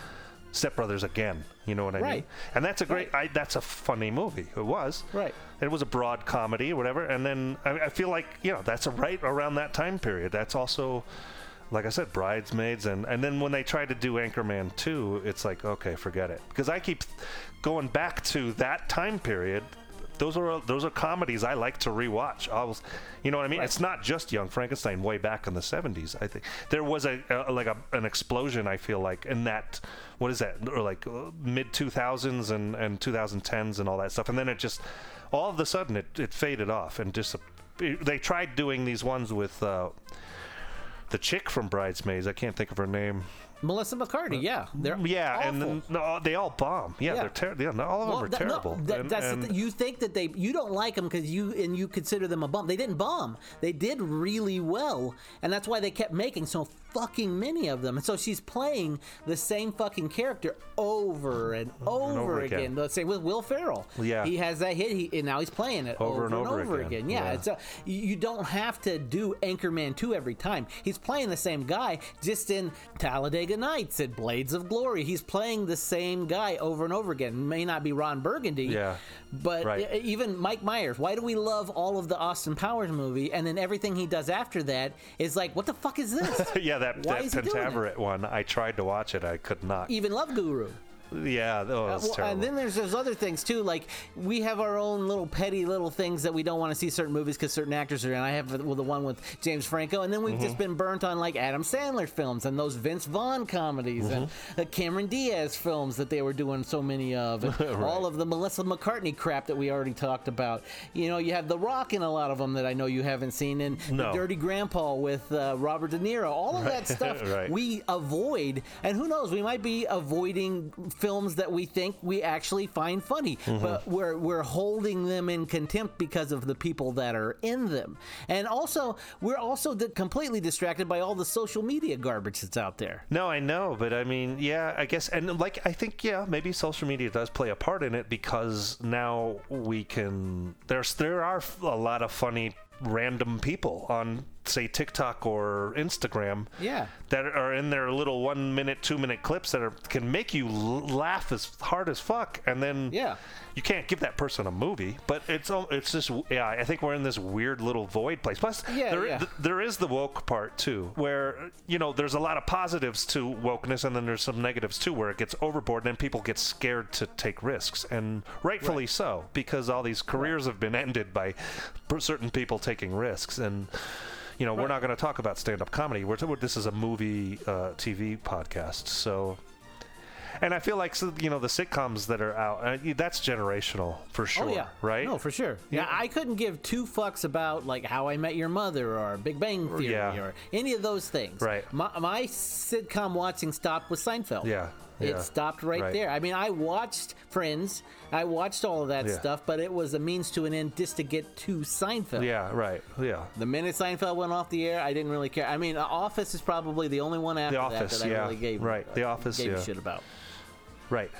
Speaker 3: Step Brothers again. You know what I mean? And that's a great. I, that's a funny movie. It was.
Speaker 2: Right.
Speaker 3: It was a broad comedy or whatever. And then I, I feel like you know that's a right around that time period. That's also. Like I said, bridesmaids, and, and then when they tried to do Anchorman 2, it's like, okay, forget it. Because I keep going back to that time period those are those are comedies I like to rewatch. I was, you know what I mean? It's not just Young Frankenstein way back in the 70s. I think there was a, a like a, an explosion. I feel like in that what is that or like uh, mid 2000s and and 2010s and all that stuff. And then it just all of a sudden it, it faded off and just they tried doing these ones with. Uh, the chick from Bridesmaids, I can't think of her name.
Speaker 2: Melissa McCarthy, yeah, mm, they're
Speaker 3: Yeah,
Speaker 2: awful.
Speaker 3: and then no, they all bomb. Yeah,
Speaker 2: Yeah.
Speaker 3: they're terrible. Yeah, no, all of them are
Speaker 2: that- no,
Speaker 3: terrible.
Speaker 2: that-
Speaker 3: And-
Speaker 2: that's
Speaker 3: and-
Speaker 2: thing. you think that they you don't like them because you and you consider them a bomb. They didn't bomb. They did really well, and that's why they kept making so fucking many of them. And so she's playing the same fucking character over and over,
Speaker 3: over
Speaker 2: again.
Speaker 3: again.
Speaker 2: The same with Will Ferrell.
Speaker 3: Yeah.
Speaker 2: he has that hit, he, and now he's playing it over,
Speaker 3: Over and over
Speaker 2: again.
Speaker 3: again.
Speaker 2: Yeah,
Speaker 3: Yeah.
Speaker 2: it's a, you don't have to do Anchorman two every time. He's playing the same guy, just in Talladega Nights and Blades of Glory. He's playing the same guy over and over again. May not be Ron Burgundy,
Speaker 3: Yeah.
Speaker 2: but
Speaker 3: Right.
Speaker 2: even Mike Myers. Why do we love all of the Austin Powers movie, and then everything he does after that is like, what the fuck is this?
Speaker 3: yeah, that,
Speaker 2: Why
Speaker 3: that
Speaker 2: is he doing it?
Speaker 3: Pentaverate one. I tried to watch it. I could not.
Speaker 2: Even Love Guru.
Speaker 3: Yeah, oh, that's
Speaker 2: Well,
Speaker 3: terrible.
Speaker 2: and then there's those other things too. Like we have our own little petty little things that we don't want to see certain movies because certain actors are in. I have well, the one with James Franco, and then we've
Speaker 3: Mm-hmm.
Speaker 2: just been burnt on like Adam Sandler films and those Vince Vaughn comedies and
Speaker 3: Mm-hmm.
Speaker 2: the Cameron Diaz films that they were doing so many of, and all of the Melissa McCarthy crap that we already talked about. You know, you have The Rock in a lot of them that I know you haven't seen, and
Speaker 3: No.
Speaker 2: the Dirty Grandpa with uh, Robert De Niro. All of that stuff
Speaker 3: Right.
Speaker 2: we avoid, and who knows, we might be avoiding films that we think we actually find funny,
Speaker 3: Mm-hmm.
Speaker 2: but we're we're holding them in contempt because of the people that are in them, and also we're also completely distracted by all the social media garbage that's out there.
Speaker 3: No, I know, but I mean, yeah, I guess, and like, I think, yeah, maybe social media does play a part in it because now we can. There's there are a lot of funny random people on say TikTok or Instagram.
Speaker 2: Yeah.
Speaker 3: That are in their little one minute, two minute clips that are can make you l- laugh as hard as fuck, and then
Speaker 2: Yeah.
Speaker 3: you can't give that person a movie. But it's it's just yeah, I think we're in this weird little void place. Plus,
Speaker 2: Yeah,
Speaker 3: there,
Speaker 2: yeah.
Speaker 3: th- there is the woke part too, where you know there's a lot of positives to wokeness, and then there's some negatives too, where it gets overboard, and then people get scared to take risks, and rightfully so, because all these careers have been ended by certain people taking risks, and you know we're not going to talk about stand-up comedy. We're t- this is a movie uh, TV podcast, so. And I feel like you know the sitcoms that are out. Uh, that's generational for sure,
Speaker 2: oh yeah,
Speaker 3: right?
Speaker 2: No, for sure. Yeah, I couldn't give two fucks about like How I Met Your Mother or Big Bang Theory
Speaker 3: Yeah.
Speaker 2: or any of those things.
Speaker 3: Right.
Speaker 2: My, my sitcom watching stopped with Seinfeld.
Speaker 3: Yeah, yeah.
Speaker 2: It stopped right,
Speaker 3: Right.
Speaker 2: there. I mean, I watched Friends, I watched all of that
Speaker 3: Yeah.
Speaker 2: stuff, but it was a means to an end just to get to Seinfeld.
Speaker 3: Yeah, right. Yeah.
Speaker 2: The minute Seinfeld went off the air, I didn't really care. I mean, Office is probably the only one after
Speaker 3: Office,
Speaker 2: that that I
Speaker 3: yeah.
Speaker 2: really gave
Speaker 3: Right, The
Speaker 2: uh,
Speaker 3: Office,
Speaker 2: gave
Speaker 3: yeah.
Speaker 2: shit about.
Speaker 3: Right.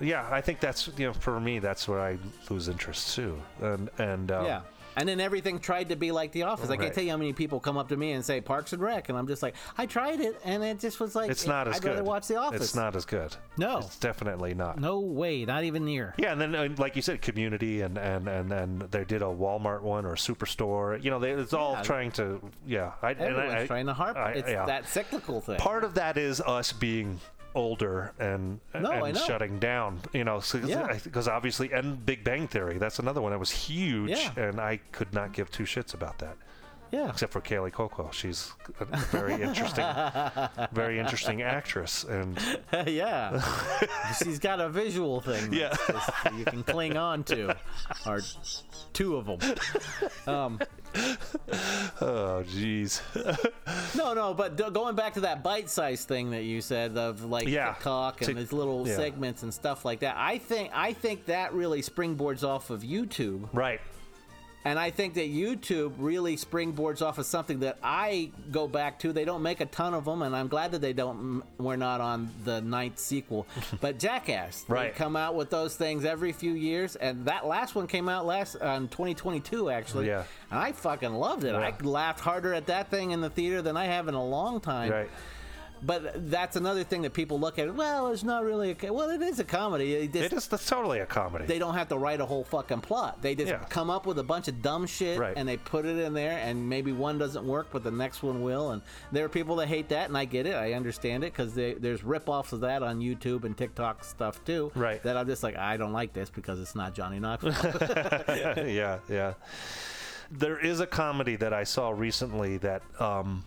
Speaker 3: Yeah, I think that's you know for me that's where I lose interest too, and and um,
Speaker 2: Yeah. And then everything tried to be like The Office. I can't
Speaker 3: Right.
Speaker 2: tell you how many people come up to me and say Parks and Rec, and I'm just like, I tried it, and it just was like,
Speaker 3: it's not as
Speaker 2: I'd
Speaker 3: good.
Speaker 2: rather watch The Office.
Speaker 3: It's not as good.
Speaker 2: No.
Speaker 3: it's definitely not.
Speaker 2: No way, not even near.
Speaker 3: Yeah, and then uh, like you said, Community, and and and and they did a Walmart one or a Superstore. You know, they, it's all
Speaker 2: Yeah.
Speaker 3: trying to yeah. I,
Speaker 2: Everyone's
Speaker 3: I-
Speaker 2: trying to harp.
Speaker 3: I-
Speaker 2: it's
Speaker 3: yeah.
Speaker 2: that cyclical thing.
Speaker 3: part of that is us being older and
Speaker 2: No,
Speaker 3: and shutting down you know
Speaker 2: Yeah.
Speaker 3: because obviously and big bang theory that's another one that was huge
Speaker 2: Yeah.
Speaker 3: and i could not give two shits about that
Speaker 2: yeah.
Speaker 3: except for Kaley Cuoco. She's a very interesting, very interesting actress, and
Speaker 2: yeah. She's got a visual thing.
Speaker 3: Yeah.
Speaker 2: just- you can cling on to, or two of them. Um,
Speaker 3: oh jeez,
Speaker 2: No, no, but d- going back to that bite-sized thing that you said of like
Speaker 3: Yeah.
Speaker 2: TikTok and
Speaker 3: Tik-
Speaker 2: these little
Speaker 3: yeah.
Speaker 2: segments and stuff like that, I think I think that really springboards off of YouTube,
Speaker 3: right?
Speaker 2: And I think that YouTube really springboards off of something that I go back to. They don't make a ton of them, and I'm glad that they don't. We're not on the ninth sequel, but Jackass,
Speaker 3: right.
Speaker 2: they come out with those things every few years, and that last one came out last uh, on 2022 actually.
Speaker 3: Yeah.
Speaker 2: and I fucking loved it.
Speaker 3: Yeah.
Speaker 2: I laughed harder at that thing in the theater than I have in a long time.
Speaker 3: Right.
Speaker 2: But that's another thing that people look at. Well, it's not really a. Well, it is a comedy. It just-
Speaker 3: It is. That's totally a comedy.
Speaker 2: they don't have to write a whole fucking plot. They just
Speaker 3: Yeah.
Speaker 2: come up with a bunch of dumb shit
Speaker 3: Right.
Speaker 2: and they put it in there, and maybe one doesn't work, but the next one will. And there are people that hate that, and I get it. I understand it because there's rip-offs of that on YouTube and TikTok stuff too.
Speaker 3: Right.
Speaker 2: That I'm just like, I don't like this because it's not Johnny Knoxville.
Speaker 3: yeah, yeah. There is a comedy that I saw recently that um,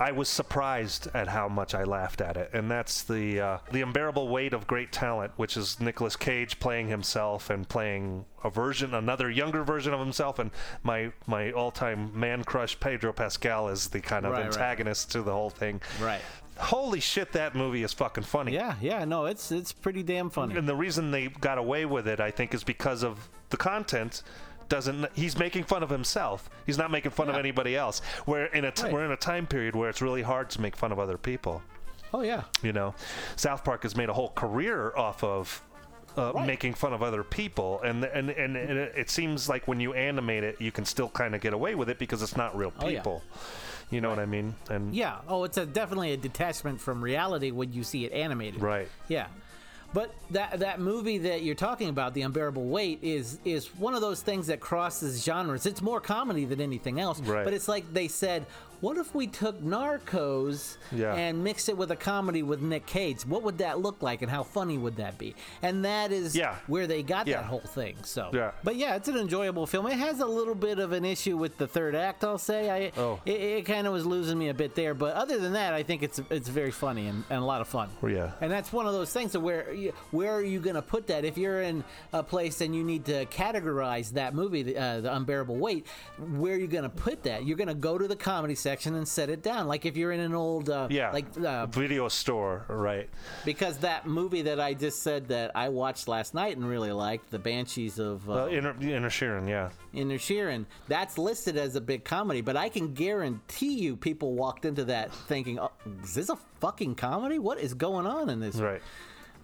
Speaker 3: I was surprised at how much I laughed at it, and that's the uh, the unbearable weight of great talent, which is Nicolas Cage playing himself and playing a version, another younger version of himself, and my my all time man crush Pedro Pascal is the kind of
Speaker 2: Right, right.
Speaker 3: antagonist to the whole thing.
Speaker 2: right.
Speaker 3: Holy shit, that movie is fucking funny.
Speaker 2: Yeah, yeah. No, it's it's pretty damn funny.
Speaker 3: And the reason they got away with it, I think, is because of the content. Doesn't he's making fun of himself? He's not making fun of anybody else. We're in a t-
Speaker 2: Right.
Speaker 3: we're in a time period where it's really hard to make fun of other people.
Speaker 2: Oh yeah.
Speaker 3: You know, South Park has made a whole career off of. Uh,
Speaker 2: Right.
Speaker 3: Making fun of other people, and and, and and it it seems like when you animate it, you can still kind of get away with it because it's not real people.
Speaker 2: Oh, yeah.
Speaker 3: people. You know what I mean? And
Speaker 2: Yeah. Oh, it's a definitely a detachment from reality when you see it animated.
Speaker 3: right,
Speaker 2: Yeah. But that that movie that you're talking about, The Unbearable Weight, is is one of those things that crosses genres. It's more comedy than anything else.
Speaker 3: Right.
Speaker 2: But it's like they said, what if we took Narcos
Speaker 3: Yeah.
Speaker 2: and mixed it with a comedy with Nick Cage? What would that look like, and how funny would that be? And that is
Speaker 3: Yeah.
Speaker 2: where they got
Speaker 3: Yeah.
Speaker 2: that whole thing. So,
Speaker 3: Yeah.
Speaker 2: but yeah, it's an enjoyable film. It has a little bit of an issue with the third act, I'll say. I
Speaker 3: Oh.
Speaker 2: it, it kind of was losing me a bit there, but other than that, I think it's it's very funny and, and a lot of fun.
Speaker 3: Yeah.
Speaker 2: And that's one of those things of where where are you going to put that? If you're in a place and you need to categorize that movie, uh, the unbearable weight, where are you going to put that? You're going to go to the comedy section and set it down. Like if you're in an old uh,
Speaker 3: Yeah.
Speaker 2: like uh,
Speaker 3: Video store, right?
Speaker 2: because that movie that I just said that I watched last night and really liked, The Banshees of uh,
Speaker 3: Uh, Inner, Inisherin, yeah.
Speaker 2: Inisherin, that's listed as a big comedy, but I can guarantee you people walked into that thinking, oh, is this a fucking comedy? What is going on in this?
Speaker 3: Right.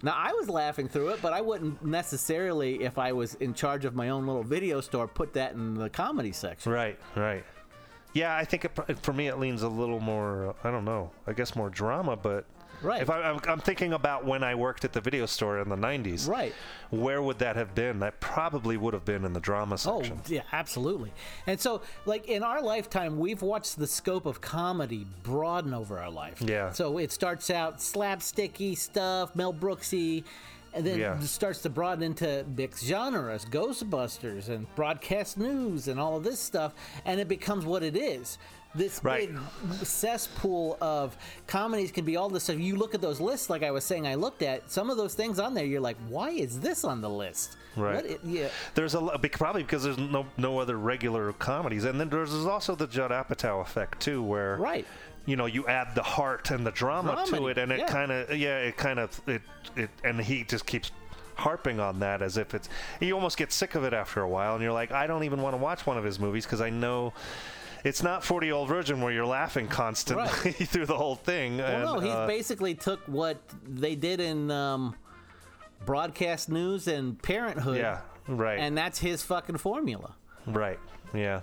Speaker 2: Now, I was laughing through it, but I wouldn't necessarily, if I was in charge of my own little video store, put that in the comedy section.
Speaker 3: Right, right. Yeah, I think it, for me it leans a little more. I don't know. I guess more drama, but
Speaker 2: Right.
Speaker 3: If I, I'm, I'm thinking about when I worked at the video store in the '90s,
Speaker 2: Right.
Speaker 3: Where would that have been? That probably would have been in the drama section.
Speaker 2: Oh,
Speaker 3: section.
Speaker 2: yeah, absolutely. And so, like, in our lifetime, we've watched the scope of comedy broaden over our life.
Speaker 3: Yeah.
Speaker 2: So it starts out slapsticky stuff, Mel Brooksy, and then
Speaker 3: Yeah.
Speaker 2: it starts to broaden into mixed genres, Ghostbusters, and broadcast news, and all of this stuff, and it becomes what it is. This
Speaker 3: Right.
Speaker 2: big cesspool of comedies can be all this stuff. You look at those lists, like I was saying, I looked at some of those things on there. You're like, why is this on the list?
Speaker 3: Right.
Speaker 2: Yeah.
Speaker 3: There's a probably because there's no no other regular comedies, and then there's also the Judd Apatow effect too, where
Speaker 2: Right.
Speaker 3: You know you add the heart and the drama to it, and it
Speaker 2: yeah.
Speaker 3: kind of yeah, it kind of it it, and he just keeps harping on that as if it's you almost get sick of it after a while, and you're like, I don't even want to watch one of his movies because I know. It's not 40 Year Old Virgin where you're laughing constantly
Speaker 2: Right.
Speaker 3: through the whole thing.
Speaker 2: Well, no,
Speaker 3: and,
Speaker 2: he
Speaker 3: uh,
Speaker 2: basically took what they did in um, broadcast news and Parenthood.
Speaker 3: Yeah, right.
Speaker 2: And that's his fucking formula.
Speaker 3: right, yeah.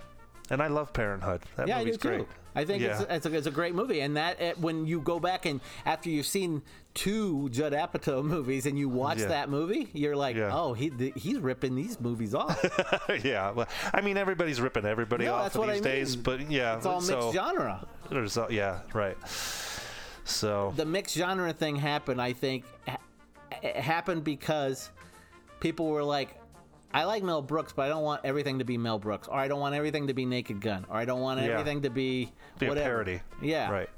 Speaker 3: And I love Parenthood. That
Speaker 2: yeah, I
Speaker 3: movie's
Speaker 2: do
Speaker 3: great.
Speaker 2: too. I think
Speaker 3: yeah.
Speaker 2: it's, it's, a, it's a great movie, and that when you go back and after you've seen two Judd Apatow movies and you watch
Speaker 3: Yeah.
Speaker 2: that movie, you're like,
Speaker 3: Yeah.
Speaker 2: oh, he th- he's ripping these movies off.
Speaker 3: yeah, well, I mean everybody's ripping everybody
Speaker 2: No,
Speaker 3: off
Speaker 2: what I
Speaker 3: these days, but yeah,
Speaker 2: It's all
Speaker 3: so
Speaker 2: mixed genre.
Speaker 3: there's yeah, right. So
Speaker 2: the mixed genre thing happened, I think, ha- it happened because people were like, I like Mel Brooks, but I don't want everything to be Mel Brooks, or I don't want everything to be Naked Gun, or I don't want
Speaker 3: Yeah.
Speaker 2: everything to be
Speaker 3: be a
Speaker 2: whatever.
Speaker 3: parody.
Speaker 2: Yeah.
Speaker 3: Right.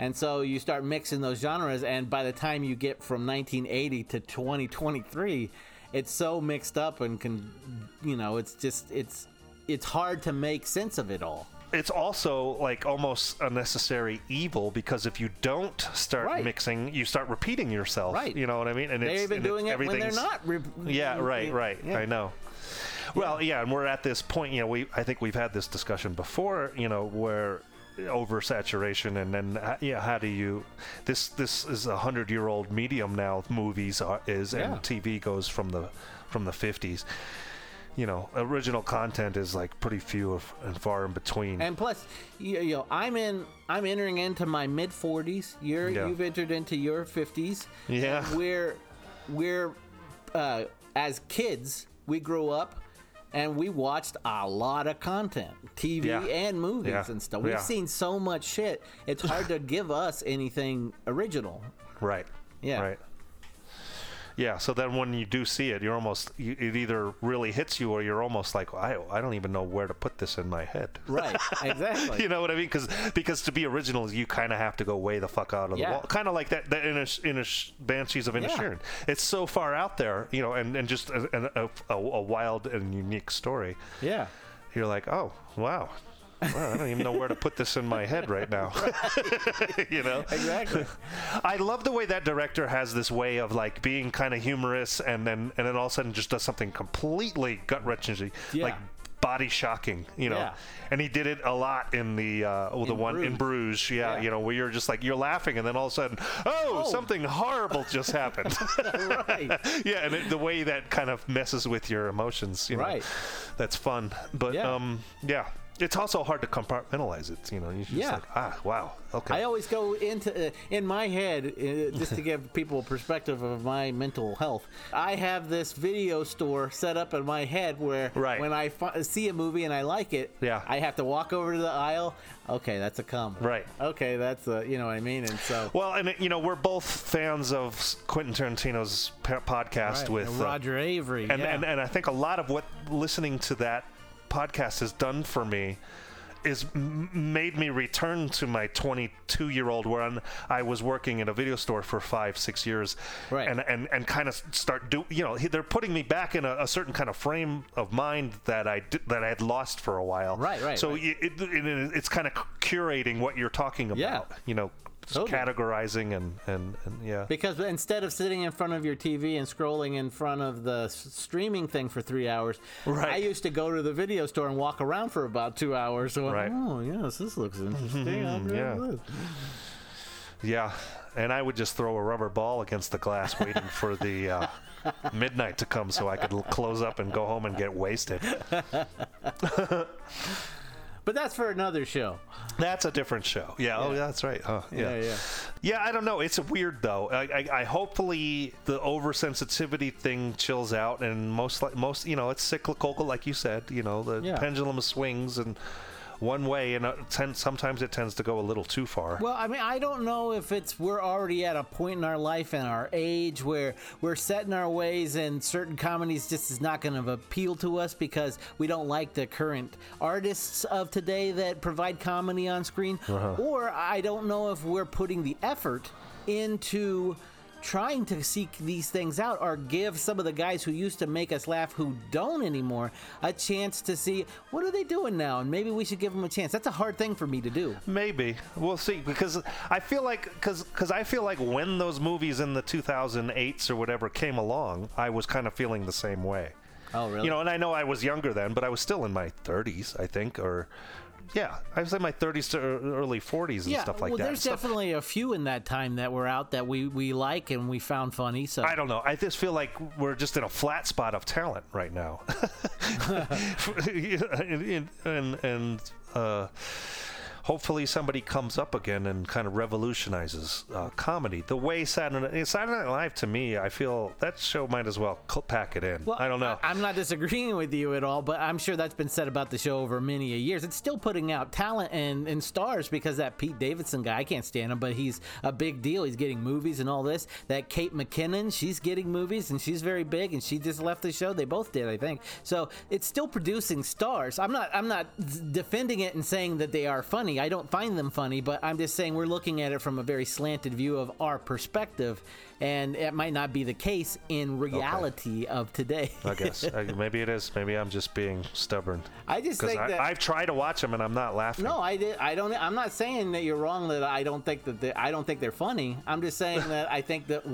Speaker 2: And so you start mixing those genres, and by the time you get from 1980 to 2023, it's so mixed up and can, you know, it's just it's it's hard to make sense of it all.
Speaker 3: It's also like almost a necessary evil because if you don't start
Speaker 2: Right.
Speaker 3: mixing, you start repeating yourself.
Speaker 2: Right.
Speaker 3: You know what I mean? And
Speaker 2: They're
Speaker 3: it's,
Speaker 2: even
Speaker 3: and it's-
Speaker 2: doing it when they're not. Re-
Speaker 3: Yeah, right, right.
Speaker 2: Yeah.
Speaker 3: I know. Well, yeah, and we're at this point. You know, we I think we've had this discussion before. You know, where oversaturation and then uh, yeah how do you this this is a hundred year old medium now movies are, is
Speaker 2: Yeah.
Speaker 3: and tv goes from the from the 50s you know original content is like pretty few of, and far in between
Speaker 2: And plus, you, you know, I'm in. I'm entering into my mid 40s. You're
Speaker 3: Yeah.
Speaker 2: you've entered into your 50s.
Speaker 3: Yeah.
Speaker 2: We're we're uh, as kids, we grew up. And we watched a lot of content, TV
Speaker 3: Yeah.
Speaker 2: and movies
Speaker 3: Yeah.
Speaker 2: and stuff. We've
Speaker 3: Yeah.
Speaker 2: seen so much shit. It's hard to give us anything original.
Speaker 3: Right.
Speaker 2: Yeah.
Speaker 3: Right. Yeah. So then when you do see it, you're almost you, it either really hits you or you're almost like I I don't even know where to put this in my head.
Speaker 2: Right. Exactly.
Speaker 3: you know what I mean? Because because to be original, you kind of have to go way the fuck out of
Speaker 2: Yeah.
Speaker 3: the wall. Kind of like that that in a in a Banshees of
Speaker 2: Yeah.
Speaker 3: Inisherin. It's so far out there, you know, and and just a, a, a, a wild and unique story.
Speaker 2: yeah.
Speaker 3: You're like, oh wow. Wow, I don't even know where to put this in my head right now. you know?
Speaker 2: Exactly.
Speaker 3: I love the way that director has this way of like being kind of humorous and then and then all of a sudden just does something completely gut wrenching,
Speaker 2: Yeah.
Speaker 3: like body shocking, you know.
Speaker 2: Yeah.
Speaker 3: And he did it a lot in the uh, oh, the
Speaker 2: In
Speaker 3: one in Bruges, yeah,
Speaker 2: Yeah.
Speaker 3: you know, where you're just like you're laughing and then all of a sudden, oh,
Speaker 2: Oh.
Speaker 3: something horrible just happened.
Speaker 2: right.
Speaker 3: yeah, and it, the way that kind of messes with your emotions, you know.
Speaker 2: Right.
Speaker 3: That's fun. But
Speaker 2: Yeah.
Speaker 3: um yeah. It's also hard to compartmentalize it. You know, you just
Speaker 2: Yeah.
Speaker 3: like, ah, wow, okay.
Speaker 2: I always go into uh, in my head uh, just to give people a perspective of my mental health. I have this video store set up in my head where
Speaker 3: Right.
Speaker 2: when I fi- see a movie and I like it,
Speaker 3: Yeah.
Speaker 2: I have to walk over to the aisle. Okay, that's a cum.
Speaker 3: Right.
Speaker 2: Okay, that's a you know what I mean. And so
Speaker 3: well, and you know, we're both fans of Quentin Tarantino's podcast
Speaker 2: Right,
Speaker 3: with uh,
Speaker 2: Roger Avary.
Speaker 3: and,
Speaker 2: yeah.
Speaker 3: and and I think a lot of what listening to that podcast has done for me is m- made me return to my 22 year old when I was working in a video store for five six years
Speaker 2: Right.
Speaker 3: and and and kind of start do you know they're putting me back in a, a certain kind of frame of mind that I did, that I had lost for a while
Speaker 2: Right, right,
Speaker 3: so
Speaker 2: right.
Speaker 3: It, it, it- it's kind of curating what you're talking about
Speaker 2: Yeah.
Speaker 3: you know
Speaker 2: Totally.
Speaker 3: categorizing and, and and yeah
Speaker 2: Because instead of sitting in front of your TV and scrolling in front of the streaming thing for three hours,
Speaker 3: Right.
Speaker 2: I used to go to the video store and walk around for about two hours. So,
Speaker 3: Right.
Speaker 2: oh yes, this looks interesting.
Speaker 3: Yeah.
Speaker 2: this.
Speaker 3: Yeah, and I would just throw a rubber ball against the glass, waiting for the uh, midnight to come so I could close up and go home and get wasted.
Speaker 2: But that's for another show.
Speaker 3: That's a different show. Yeah. Oh,
Speaker 2: Yeah.
Speaker 3: that's right. Huh. Yeah.
Speaker 2: Yeah, yeah.
Speaker 3: Yeah, I don't know. It's weird though. I, I, I hopefully the oversensitivity thing chills out, and most like most, you know, it's cyclical, like you said. You know, the
Speaker 2: Yeah.
Speaker 3: pendulum swings and one way, and tend, sometimes it tends to go a little too far.
Speaker 2: Well, I mean, I don't know if it's we're already at a point in our life and our age where we're set in our ways, and certain comedies just is not going to appeal to us because we don't like the current artists of today that provide comedy on screen, uh-huh. or I don't know if we're putting the effort into trying to seek these things out or give some of the guys who used to make us laugh who don't anymore a chance to see what are they doing now? And maybe we should give them a chance. That's a hard thing for me to do.
Speaker 3: Maybe. We'll see. Because I feel like because I feel like when those movies in the 2008s or whatever came along, I was kind of feeling the same way.
Speaker 2: oh really?
Speaker 3: You know, and I know I was younger then, but I was still in my 30s, I think, or yeah, I was in my 30s to early 40s and stuff like
Speaker 2: well,
Speaker 3: that.
Speaker 2: there's
Speaker 3: So-
Speaker 2: definitely a few in that time that were out that we, we like and we found funny. So
Speaker 3: I don't know. I just feel like we're just in a flat spot of talent right now. and and, and uh, hopefully somebody comes up again and kind of revolutionizes uh, comedy. The way Saturday, Saturday Night Live to me, I feel that show might as well pack it in.
Speaker 2: Well,
Speaker 3: I don't know.
Speaker 2: I, am not disagreeing with you at all, but I'm sure that's been said about the show over many a years. It's still putting out talent and, and stars because that Pete Davidson guy, I can't stand him, but he's a big deal. He's getting movies and all this. That Kate McKinnon, she's getting movies and she's very big and she just left the show. They both did, I think. So it's still producing stars. I'm not I'm not defending it and saying that they are funny. I don't find them funny, but I'm just saying we're looking at it from a very slanted view of our perspective, and it might not be the case in reality of today.
Speaker 3: I guess I, uh, maybe it is. Maybe I'm just being stubborn.
Speaker 2: I just think that
Speaker 3: I've tried to watch them and I'm not laughing.
Speaker 2: no, I did. I don't. I'm not saying that you're wrong. That I don't think that they, I don't think they're funny. I'm just saying that I think that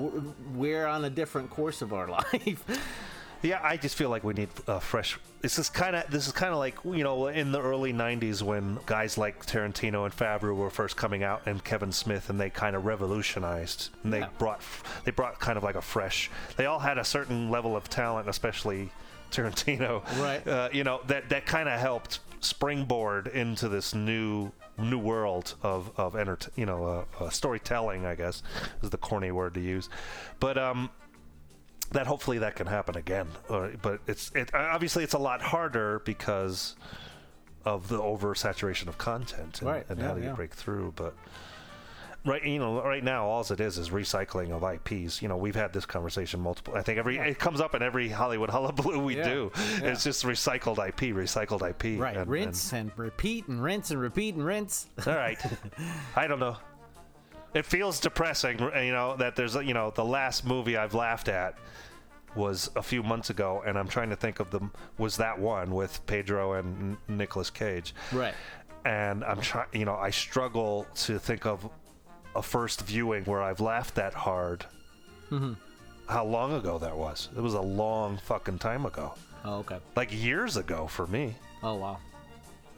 Speaker 2: we're on a different course of our life.
Speaker 3: Yeah, I just feel like we need uh, fresh. This is kind of this is kind of like you know in the early '90s when guys like Tarantino and Favreau were first coming out, and Kevin Smith, and they kind of revolutionized. And they
Speaker 2: Yeah.
Speaker 3: brought they brought kind of like a fresh. They all had a certain level of talent, especially Tarantino.
Speaker 2: Right.
Speaker 3: Uh, you know that that kind of helped springboard into this new new world of of enter, you know uh, uh, storytelling. I guess is the corny word to use, but um that hopefully that can happen again. Or, but it's it uh, obviously it's a lot harder because of the oversaturation of content and,
Speaker 2: Right,
Speaker 3: and
Speaker 2: yeah,
Speaker 3: how do you
Speaker 2: yeah.
Speaker 3: break through. But right, you know, right now all it is is recycling of IPs. You know, we've had this conversation multiple. I think every it comes up in every Hollywood hullabaloo we
Speaker 2: Yeah,
Speaker 3: do.
Speaker 2: yeah.
Speaker 3: It's just recycled IP, recycled IP.
Speaker 2: right.
Speaker 3: and-
Speaker 2: rinse and, repeat and rinse and repeat and rinse.
Speaker 3: all right, I don't know. It feels depressing, you know, that there's, you know, the last movie I've laughed at was a few months ago, and I'm trying to think of them. Was that one with Pedro and Nicolas Cage?
Speaker 2: right.
Speaker 3: And I'm trying, you know, I struggle to think of a first viewing where I've laughed that hard.
Speaker 2: Mm-hmm.
Speaker 3: How long ago that was? It was a long fucking time ago,
Speaker 2: Oh, okay.
Speaker 3: like years ago for me.
Speaker 2: Oh, wow.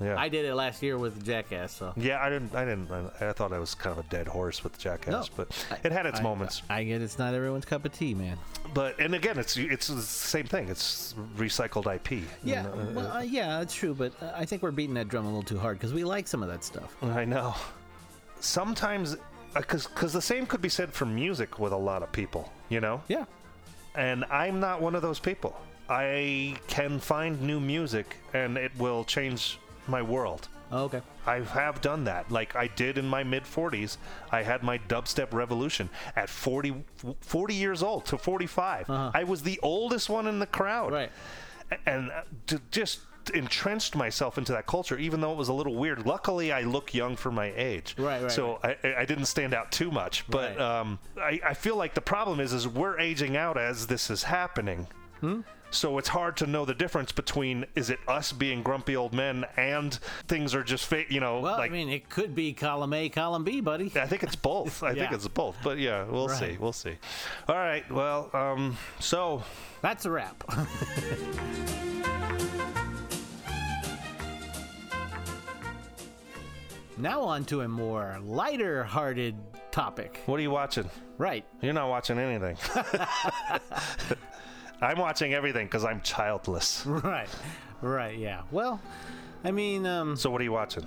Speaker 3: Yeah.
Speaker 2: I did it last year with Jackass. So
Speaker 3: Yeah, I didn't. I didn't. I, I thought I was kind of a dead horse with Jackass,
Speaker 2: No.
Speaker 3: but it had its
Speaker 2: I-
Speaker 3: moments.
Speaker 2: I get it's not everyone's cup of tea, man.
Speaker 3: But and again, it's it's the same thing. It's recycled IP.
Speaker 2: Yeah,
Speaker 3: you know,
Speaker 2: well, uh, yeah, it's true, but uh, I think we're beating that drum a little too hard because we like some of that stuff.
Speaker 3: I know. Sometimes, because because the same could be said for music with a lot of people. You know.
Speaker 2: Yeah,
Speaker 3: and I'm not one of those people. I can find new music and it will change my world.
Speaker 2: Oh, okay.
Speaker 3: I have done that. Like I did in my mid 40s. I had my dubstep revolution at 40, 40 years old to 45. I was the oldest one in the crowd.
Speaker 2: Right.
Speaker 3: And uh, to just entrenched myself into that culture, even though it was a little weird. Luckily, I look young for my age.
Speaker 2: Right, right,
Speaker 3: So I, I didn't stand out too much. But
Speaker 2: Right.
Speaker 3: um, I, I feel like the problem is, is we're aging out as this is happening.
Speaker 2: Hmm?
Speaker 3: So it's hard to know the difference between is it us being grumpy old men and things are just fake, you know,
Speaker 2: Well,
Speaker 3: like
Speaker 2: I mean, it could be column A, column B, buddy.
Speaker 3: I think it's both. I think it's both. But yeah, we'll see. We'll see. All right. Well, um, so
Speaker 2: That's a wrap. now on to a more lighter-hearted topic.
Speaker 3: what are you watching?
Speaker 2: Right.
Speaker 3: You're not watching anything. I'm watching everything because I'm childless.
Speaker 2: Right. Right. Yeah. Well, I mean, um,
Speaker 3: So what are you watching?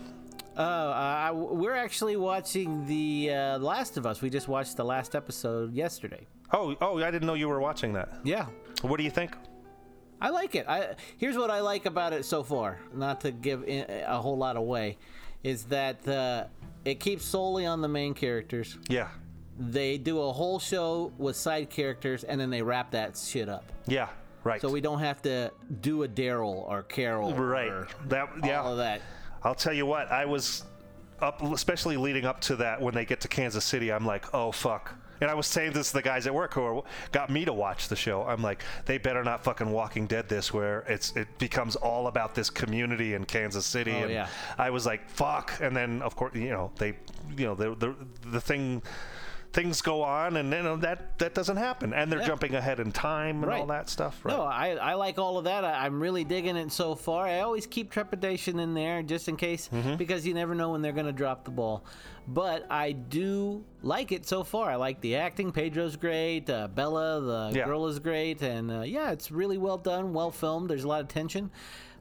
Speaker 2: uh, uh, we're actually watching the uh, Last of Us. We just watched the last episode yesterday.
Speaker 3: Oh, oh, I didn't know you were watching that.
Speaker 2: Yeah.
Speaker 3: What do you think?
Speaker 2: I like it. I here's what I like about it so far. Not to give a whole lot away, is that uh, it keeps solely on the main characters.
Speaker 3: Yeah.
Speaker 2: They do a whole show with side characters, and then they wrap that shit up.
Speaker 3: Yeah. Right.
Speaker 2: So we don't have to do a Daryl or Carol
Speaker 3: right.
Speaker 2: or
Speaker 3: That yeah.
Speaker 2: all of that.
Speaker 3: I'll tell you what. I was up, especially leading up to that. When they get to Kansas City, I'm like, oh fuck. And I was saying this to the guys at work who are, got me to watch the show. I'm like, they better not fucking Walking Dead this, where it's it becomes all about this community in Kansas City.
Speaker 2: Oh,
Speaker 3: and
Speaker 2: yeah.
Speaker 3: I was like, fuck. And then of course, you know, they, you know, the the, the thing. Things go on, and you know that that doesn't happen, and they're
Speaker 2: Yeah.
Speaker 3: jumping ahead in time and all that stuff. Right?
Speaker 2: No, I, I like all of that. I, I'm really digging it so far. I always keep trepidation in there just in case,
Speaker 3: Mm-hmm.
Speaker 2: because you never know when they're going to drop the ball. But I do like it so far. I like the acting. Pedro's great. Uh, Bella, the
Speaker 3: Yeah.
Speaker 2: girl, is great. And uh, yeah, it's really well done, well filmed. There's a lot of tension.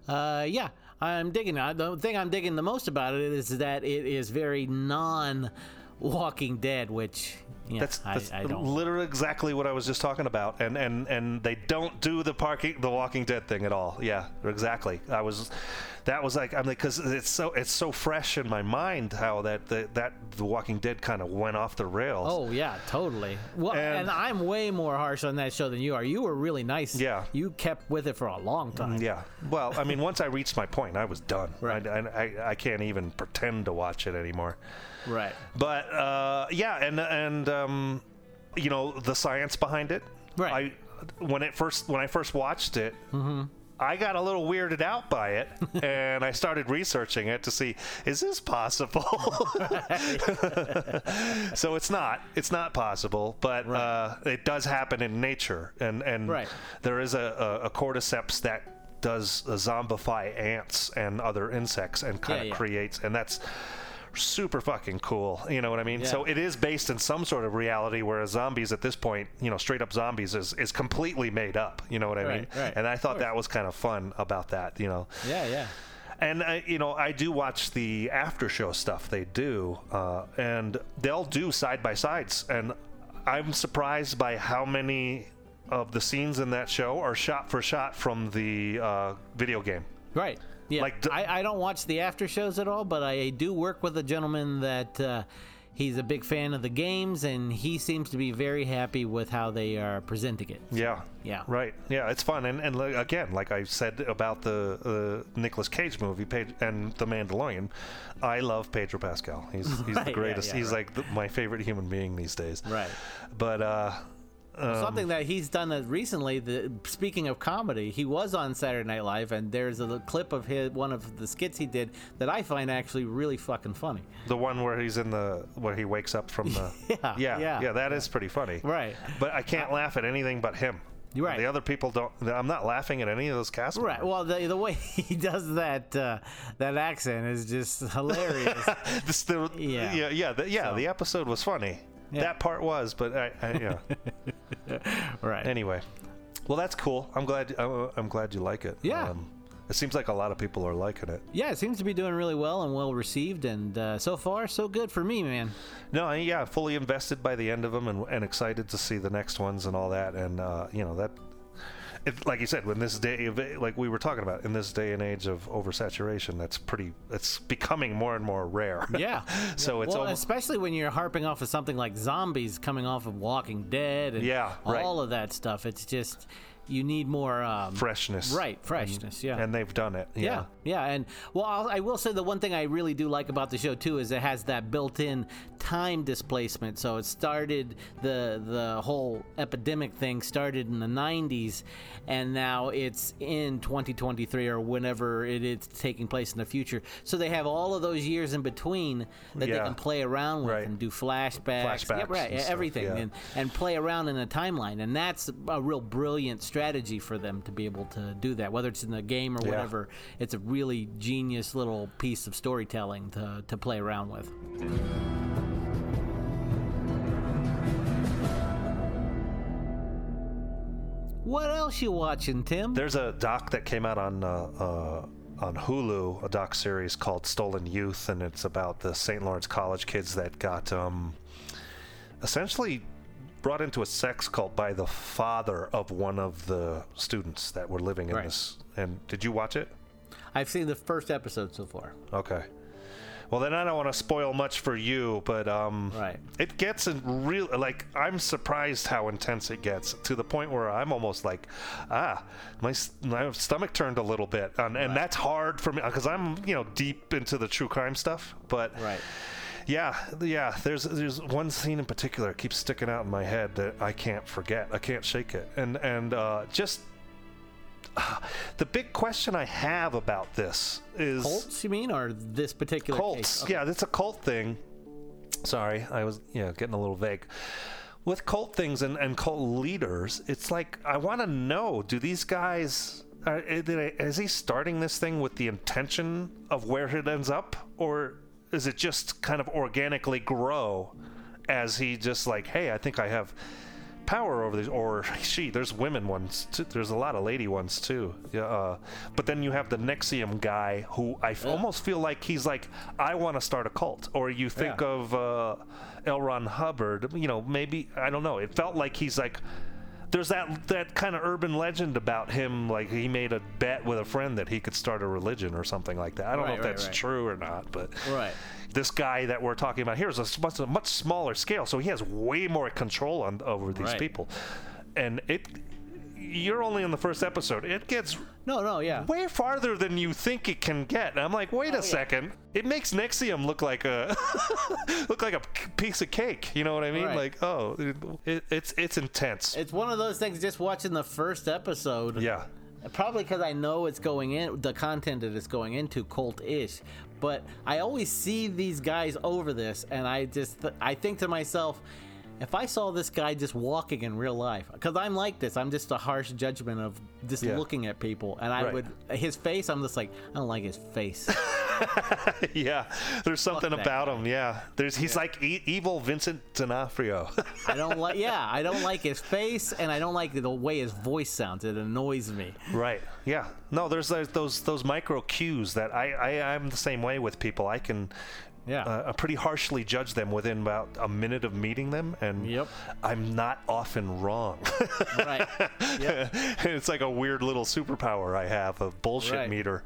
Speaker 2: Uh, yeah, I'm digging it. The thing I'm digging the most about it is that it is very non Walking Dead, which yeah,
Speaker 3: That's,
Speaker 2: I,
Speaker 3: that's
Speaker 2: I don't.
Speaker 3: literally exactly what I was just talking about, and and and they don't do the parking, the Walking Dead thing at all. Yeah, exactly. I was, that was like I'm like because it's so it's so fresh in my mind how that the, that the Walking Dead kind of went off the rails.
Speaker 2: Oh yeah, totally. Well, and,
Speaker 3: And-
Speaker 2: I'm way more harsh on that show than you are. You were really nice.
Speaker 3: Yeah.
Speaker 2: You kept with it for a long time.
Speaker 3: Mm, yeah. Well, I mean, once I reached my point, I was done.
Speaker 2: Right.
Speaker 3: I, I, I can't even pretend to watch it anymore.
Speaker 2: Right.
Speaker 3: But uh, yeah, and and um, you know the science behind it.
Speaker 2: Right.
Speaker 3: I when it first when I first watched it, I got a little weirded out by it, and I started researching it to see is this possible. so it's not. It's not possible, but uh, it does happen in nature, and and
Speaker 2: Right.
Speaker 3: there is a, a, a cordyceps that does zombify ants and other insects and kind
Speaker 2: Yeah,
Speaker 3: of
Speaker 2: yeah.
Speaker 3: creates, and that's super fucking cool. You know what I mean?
Speaker 2: Yeah.
Speaker 3: So it is based in some sort of reality, whereas zombies at this point, you know, straight up zombies is, is completely made up. You know what I mean?
Speaker 2: Right, right.
Speaker 3: And I thought that was kind of fun about that. You know.
Speaker 2: Yeah, yeah.
Speaker 3: And I, you know, I do watch the after show stuff they do, uh, and they'll do side by sides, and I'm surprised by how many of the scenes in that show are shot for shot from the uh, video game.
Speaker 2: Right. Yeah.
Speaker 3: Like d-
Speaker 2: I, I don't watch the after shows at all, but I do work with a gentleman that uh, he's a big fan of the games, and he seems to be very happy with how they are presenting it.
Speaker 3: Yeah.
Speaker 2: Yeah.
Speaker 3: Right. Yeah, it's fun, and and again, like I said about the uh, Nicolas Cage movie, and The Mandalorian, I love Pedro Pascal. He's he's
Speaker 2: Right,
Speaker 3: the
Speaker 2: yeah,
Speaker 3: greatest.
Speaker 2: yeah,
Speaker 3: he's
Speaker 2: right.
Speaker 3: like the, my favorite human being these days.
Speaker 2: Right.
Speaker 3: But uh,
Speaker 2: Something that he's done recently. The, speaking of comedy, he was on Saturday Night Live, and there's a clip of his one of the skits he did that I find actually really fucking funny.
Speaker 3: the one where he's in the where he wakes up from the
Speaker 2: Yeah,
Speaker 3: yeah
Speaker 2: yeah,
Speaker 3: yeah that is pretty funny.
Speaker 2: Right.
Speaker 3: But I can't laugh at anything but him.
Speaker 2: You're right.
Speaker 3: The other people don't. I'm not laughing at any of those cast
Speaker 2: Right.
Speaker 3: members.
Speaker 2: Well, the, the way he does that uh, that accent is just hilarious.
Speaker 3: The-
Speaker 2: Yeah.
Speaker 3: yeah, yeah, the, yeah.
Speaker 2: So-
Speaker 3: The episode was funny.
Speaker 2: Yeah.
Speaker 3: That part was, but I, I yeah.
Speaker 2: right.
Speaker 3: anyway, well, that's cool. I'm glad. I'm, glad you like it.
Speaker 2: Yeah.
Speaker 3: Um, it seems like a lot of people are liking it.
Speaker 2: Yeah, it seems to be doing really well and well received, and uh, so far so good for me, man.
Speaker 3: No, I- yeah, fully invested by the end of them, and, and excited to see the next ones and all that. And uh, you know that, it, like you said, when this day of like we were talking about in this day and age of oversaturation, that's pretty. It's becoming more and more rare.
Speaker 2: Yeah.
Speaker 3: so it's
Speaker 2: well,
Speaker 3: almost,
Speaker 2: especially when you're harping off of something like zombies coming off of Walking Dead and
Speaker 3: Yeah, right.
Speaker 2: of that stuff. It's just you need more um,
Speaker 3: freshness.
Speaker 2: Right, freshness. yeah.
Speaker 3: And they've done it.
Speaker 2: Yeah, yeah, and well, I'll, I will say the one thing I really do like about the show too is it has that built-in time displacement. So it started the the whole epidemic thing started in the '90s, and now it's in 2023 or whenever it is taking place in the future. So they have all of those years in between that they can play around with
Speaker 3: Right.
Speaker 2: and do flashbacks, yeah,
Speaker 3: Flashbacks
Speaker 2: right,
Speaker 3: and stuff,
Speaker 2: everything,
Speaker 3: yeah.
Speaker 2: and and play around in a timeline, and that's a real brilliant strategy for them to be able to do that. Whether it's in the game or
Speaker 3: Yeah.
Speaker 2: whatever, it's a really genius little piece of storytelling to to play around with. What else you watching, Tim?
Speaker 3: There's a doc that came out on uh, uh, on Hulu, a doc series called Stolen Youth, and it's about the Sarah Lawrence College kids that got um, essentially brought into a sex cult by the father of one of the students that were living in
Speaker 2: Right.
Speaker 3: this. And did you watch it?
Speaker 2: I've seen the first episode so far.
Speaker 3: Okay. Well, then I don't want to spoil much for you, but um,
Speaker 2: Right.
Speaker 3: it gets in real. Like I'm surprised how intense it gets to the point where I'm almost like, ah, my my stomach turned a little bit, and, and that's hard for me because I'm you know deep into the true crime stuff. But
Speaker 2: Right.
Speaker 3: yeah, yeah. There's there's one scene in particular that keeps sticking out in my head that I can't forget. I can't shake it, and and uh, just. Uh, the big question I have about this is
Speaker 2: Colts, you mean, or this particular
Speaker 3: cults.
Speaker 2: case?
Speaker 3: Yeah, it's a cult thing. Sorry, I was yeah getting a little vague. With cult things and, and cult leaders, it's like I want to know: Do these guys? Are, is he starting this thing with the intention of where it ends up, or is it just kind of organically grow as he just like, hey, I think I have power over these or she there's women ones too. there's a lot of lady ones too yeah uh, but then you have the NXIVM guy who i f- almost feel like he's like i want to start a cult or you think
Speaker 2: Yeah.
Speaker 3: of uh, L. Ron Hubbard you know maybe i don't know it felt like he's like there's that that kind of urban legend about him like he made a bet with a friend that he could start a religion or something like that i don't know if
Speaker 2: right,
Speaker 3: that's
Speaker 2: right.
Speaker 3: true or not but
Speaker 2: Right.
Speaker 3: this guy that we're talking about here is a much, a much smaller scale, so he has way more control on over these
Speaker 2: Right.
Speaker 3: people. And it, you're only in the first episode. It gets
Speaker 2: No, no, yeah.
Speaker 3: way farther than you think it can get. And I'm like, wait
Speaker 2: Oh,
Speaker 3: a second. It makes NXIVM look like a look like a piece of cake. You know what I mean?
Speaker 2: Right.
Speaker 3: Like, oh, it, it's it's intense.
Speaker 2: It's one of those things. Just watching the first episode.
Speaker 3: yeah.
Speaker 2: Probably because I know it's going in the content that it's going into cult-ish, but I always see these guys over this, and I just I think to myself, if I saw this guy just walking in real life, because I'm like this, I'm just a harsh judgment of just
Speaker 3: Yeah.
Speaker 2: looking at people, and I
Speaker 3: Right.
Speaker 2: would his face, I'm just like I don't like his face.
Speaker 3: yeah. There's something about him. Yeah. There's he's like e- evil Vincent D'Onofrio.
Speaker 2: I don't like yeah, I don't like his face, and I don't like the way his voice sounds. It annoys me.
Speaker 3: Right. Yeah. No, there's those those, those micro cues that I, I I'm the same way with people. I can
Speaker 2: Yeah.
Speaker 3: uh, pretty harshly judge them within about a minute of meeting them, and
Speaker 2: Yep.
Speaker 3: I'm not often wrong.
Speaker 2: right. Yep.
Speaker 3: it's like a weird little superpower I have, a bullshit
Speaker 2: Right.
Speaker 3: meter.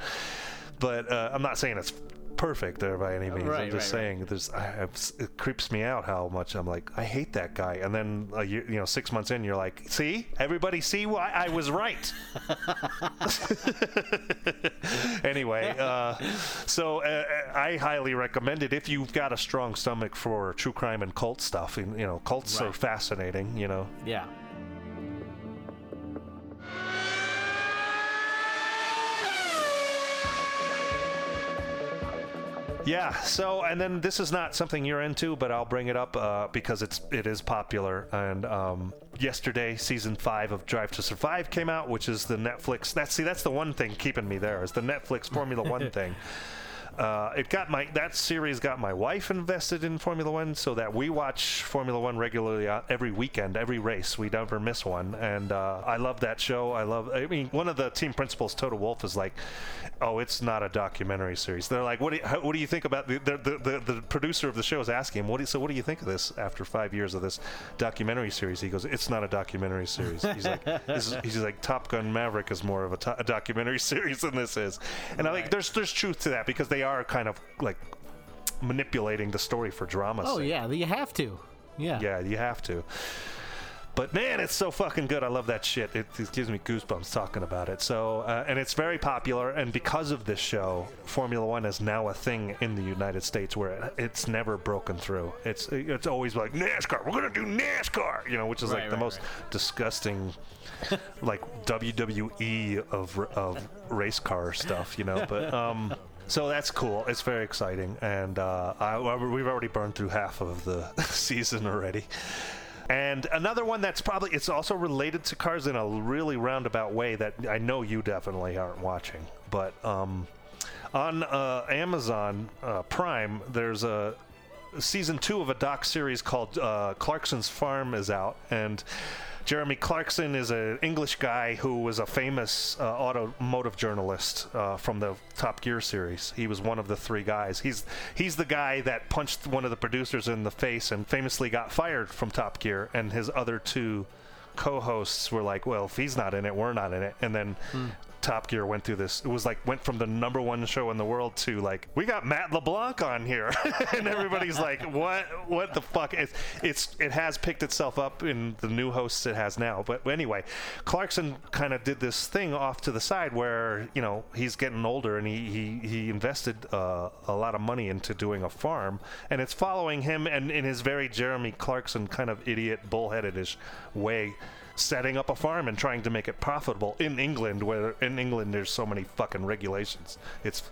Speaker 3: But uh, I'm not saying it's perfect there by any means.
Speaker 2: Right,
Speaker 3: I'm just
Speaker 2: right, right.
Speaker 3: saying there's I, it creeps me out how much I'm like I hate that guy, and then uh, you, you know six months in you're like, see, everybody see why I was right. anyway, uh, so uh, I highly recommend it if you've got a strong stomach for true crime and cult stuff. And you know, cults are fascinating. You know.
Speaker 2: Yeah.
Speaker 3: Yeah. So, and then this is not something you're into, but I'll bring it up uh, because it's it is popular. And um, yesterday, season five of Drive to Survive came out, which is the Netflix. That's see, that's the one thing keeping me there is the Netflix Formula One thing. Uh, it got my that series got my wife invested in Formula One, so that we watch Formula One regularly uh, every weekend, every race. We never miss one, and uh, I love that show. I love. I mean, one of the team principals, Toto Wolff, is like, "Oh, it's not a documentary series." They're like, "What do you, how, what do you think about the the, the the the producer of the show is asking him, "What do you, so what do you think of this after five years of this documentary series?" He goes, "It's not a documentary series." He's like, this is, "He's like Top Gun Maverick is more of a, to- a documentary series than this is," and I like there's there's truth to that because they are kind of like manipulating the story for drama.
Speaker 2: Oh yeah, you have to. Yeah.
Speaker 3: Yeah, you have to. But man, it's so fucking good. I love that shit. It, it gives me goosebumps talking about it. So, uh, and it's very popular. And because of this show, Formula One is now a thing in the United States where it, it's never broken through. It's it's always like NASCAR. We're gonna do NASCAR, you know, which is like
Speaker 2: Right,
Speaker 3: the
Speaker 2: right,
Speaker 3: most
Speaker 2: right.
Speaker 3: disgusting, like WWE of of race car stuff, you know. But um. So that's cool. It's very exciting, and uh, I, we've already burned through half of the season already. And another one that's probably it's also related to cars in a really roundabout way that I know you definitely aren't watching. But um, on uh, Amazon uh, Prime, there's a season two of a doc series called uh, Clarkson's Farm is out, and Jeremy Clarkson is an English guy who was a famous uh, automotive journalist uh, from the Top Gear series. He was one of the three guys. He's he's the guy that punched one of the producers in the face and famously got fired from Top Gear. And his other two co-hosts were like, "Well, if he's not in it, we're not in it." And then Top Gear went through this. It was like went from the number one show in the world to like we got Matt LeBlanc on here, and everybody's like, "What? What the fuck?" It's, it's it has picked itself up in the new hosts it has now. But anyway, Clarkson kind of did this thing off to the side where you know he's getting older and he he, he invested uh, a lot of money into doing a farm, and it's following him and in his very Jeremy Clarkson kind of idiot bullheadedish way setting up a farm and trying to make it profitable in England, where in England there's so many fucking regulations. It's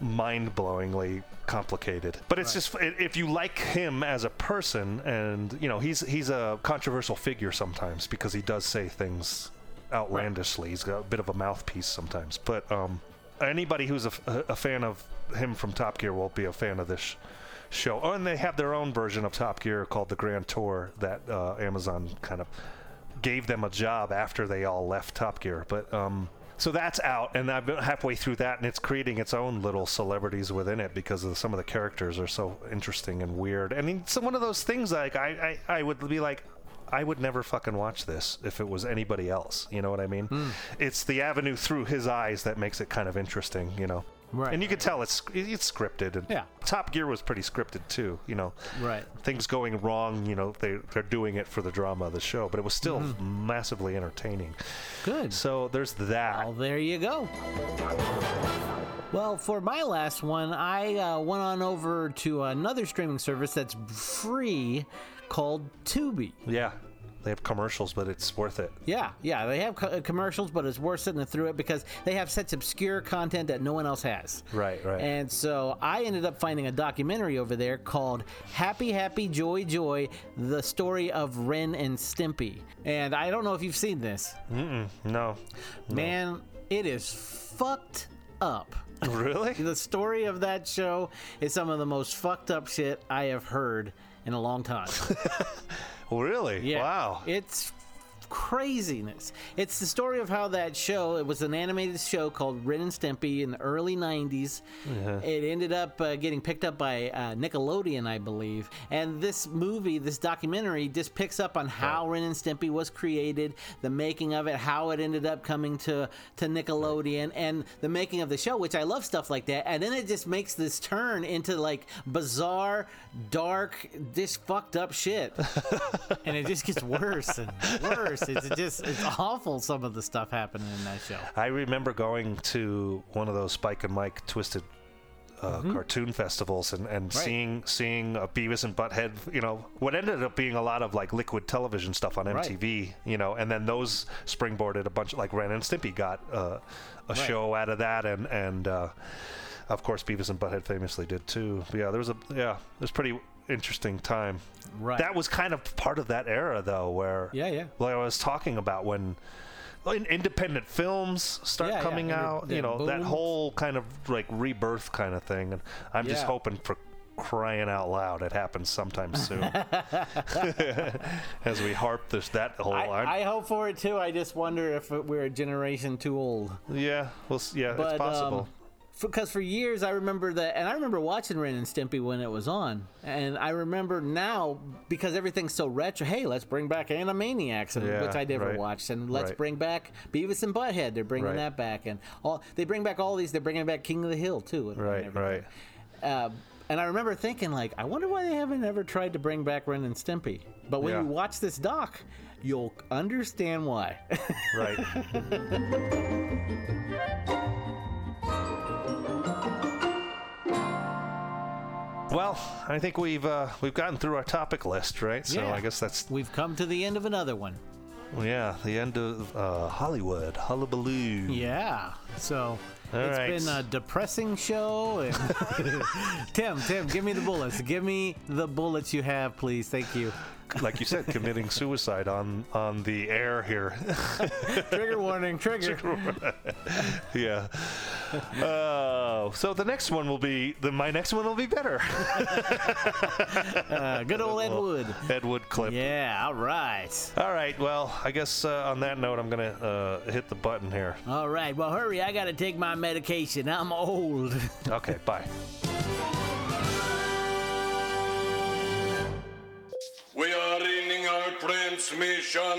Speaker 3: mind-blowingly complicated. But it's just if you like him as a person, and you know he's he's a controversial figure sometimes because he does say things outlandishly. He's got a bit of a mouthpiece sometimes. But um, anybody who's a fan of him from Top Gear will be a fan of this. sh- Show, oh, and they have their own version of Top Gear called the Grand Tour that uh, Amazon kind of gave them a job after they all left Top Gear. But um, so that's out, and I've been halfway through that, and it's creating its own little celebrities within it because of some of the characters are so interesting and weird. I mean, it's one of those things like I, I, I would be like. I would never fucking watch this if it was anybody else. You know what I mean? It's the avenue through his eyes that makes it kind of interesting, you know.
Speaker 2: Right.
Speaker 3: And you can tell it's it's scripted. And
Speaker 2: Yeah.
Speaker 3: Top Gear was pretty scripted too. You know.
Speaker 2: Right.
Speaker 3: Things going wrong, you know, they they're doing it for the drama of the show, but it was still
Speaker 2: Mm-hmm.
Speaker 3: massively entertaining.
Speaker 2: Good.
Speaker 3: So there's that.
Speaker 2: Well, there you go. Well, for my last one, I uh, went on over to another streaming service that's free called Tubi.
Speaker 3: Yeah. They have commercials, but it's worth it.
Speaker 2: Yeah, yeah, they have co- commercials, but it's worth sitting through it because they have such obscure content that no one else has.
Speaker 3: Right, right.
Speaker 2: And so I ended up finding a documentary over there called Happy Happy Joy Joy: The Story of Ren and Stimpy. And I don't know if you've seen this.
Speaker 3: No.
Speaker 2: Man, it is fucked up.
Speaker 3: Really?
Speaker 2: The story of that show is some of the most fucked up shit I have heard in a long time.
Speaker 3: Really?
Speaker 2: Yeah.
Speaker 3: Wow.
Speaker 2: It's craziness. It's the story of how that show, it was an animated show called Ren and Stimpy in the early 90s. It ended up uh, getting picked up by uh, Nickelodeon, I believe. And this movie, this documentary, just picks up on how Ren and Stimpy was created, the making of it, how it ended up coming to, to Nickelodeon, and the making of the show, which I love stuff like that. And then it just makes this turn into like bizarre, dark, just fucked up shit and it just gets worse and worse. It's just it's awful some of the stuff happening in that show.
Speaker 3: I remember going to one of those Spike and Mike Twisted uh, cartoon festivals and, and
Speaker 2: Mm-hmm. Right.
Speaker 3: seeing seeing a Beavis and Butthead, you know, what ended up being a lot of like liquid television stuff on
Speaker 2: Right.
Speaker 3: MTV, you know, and then those springboarded a bunch like Ren and Stimpy got uh, a show out of that and and uh, of course, Beavis and Butthead famously did too. But yeah, there was a yeah, it was pretty interesting time.
Speaker 2: Right.
Speaker 3: That was kind of part of that era, though, where
Speaker 2: Yeah, yeah.
Speaker 3: like I was talking about when independent films start
Speaker 2: Yeah, yeah,
Speaker 3: coming
Speaker 2: inde-
Speaker 3: out, you know, that whole kind of like rebirth kind of thing. And I'm just hoping for crying out loud it happens sometime soon. As we harp this that whole
Speaker 2: I,
Speaker 3: I'm-
Speaker 2: hope for it too. I just wonder if we're a generation too old.
Speaker 3: yeah, well, yeah,
Speaker 2: But
Speaker 3: it's possible.
Speaker 2: um, because for years I remember that, and I remember watching Ren and Stimpy when it was on, and I remember now because everything's so retro. Hey, let's bring back Animaniacs, and,
Speaker 3: Yeah,
Speaker 2: which I never
Speaker 3: right,
Speaker 2: watched, and let's
Speaker 3: right.
Speaker 2: bring back Beavis and Butthead. They're bringing
Speaker 3: Right.
Speaker 2: that back, and all they bring back all these. They're bringing back King of the Hill too. and
Speaker 3: right, right.
Speaker 2: Uh, and I remember thinking, like, I wonder why they haven't ever tried to bring back Ren and Stimpy. But when
Speaker 3: Yeah.
Speaker 2: you watch this doc, you'll understand why.
Speaker 3: Right. Well, I think we've uh, we've gotten through our topic list, right? So
Speaker 2: Yeah.
Speaker 3: I guess that's
Speaker 2: We've come to the end of another one.
Speaker 3: yeah the end of uh, Hollywood hullabaloo.
Speaker 2: Yeah. So
Speaker 3: All
Speaker 2: it's
Speaker 3: right.
Speaker 2: been a depressing show. And Tim, Tim, give me the bullets. Give me the bullets you have, please. Thank you.
Speaker 3: Like you said, committing suicide on on the air here.
Speaker 2: Trigger warning. Trigger.
Speaker 3: yeah. Oh, so the next one will be the my next one will be better.
Speaker 2: Uh, good old Ed Wood.
Speaker 3: Ed Wood clip.
Speaker 2: Yeah. All right.
Speaker 3: All right. Well, I guess uh, on that note, I'm gonna uh, hit the button here.
Speaker 2: All right. Well, hurry. I got to take my medication. I'm old.
Speaker 3: Okay. Bye.
Speaker 1: We are ending our transmission.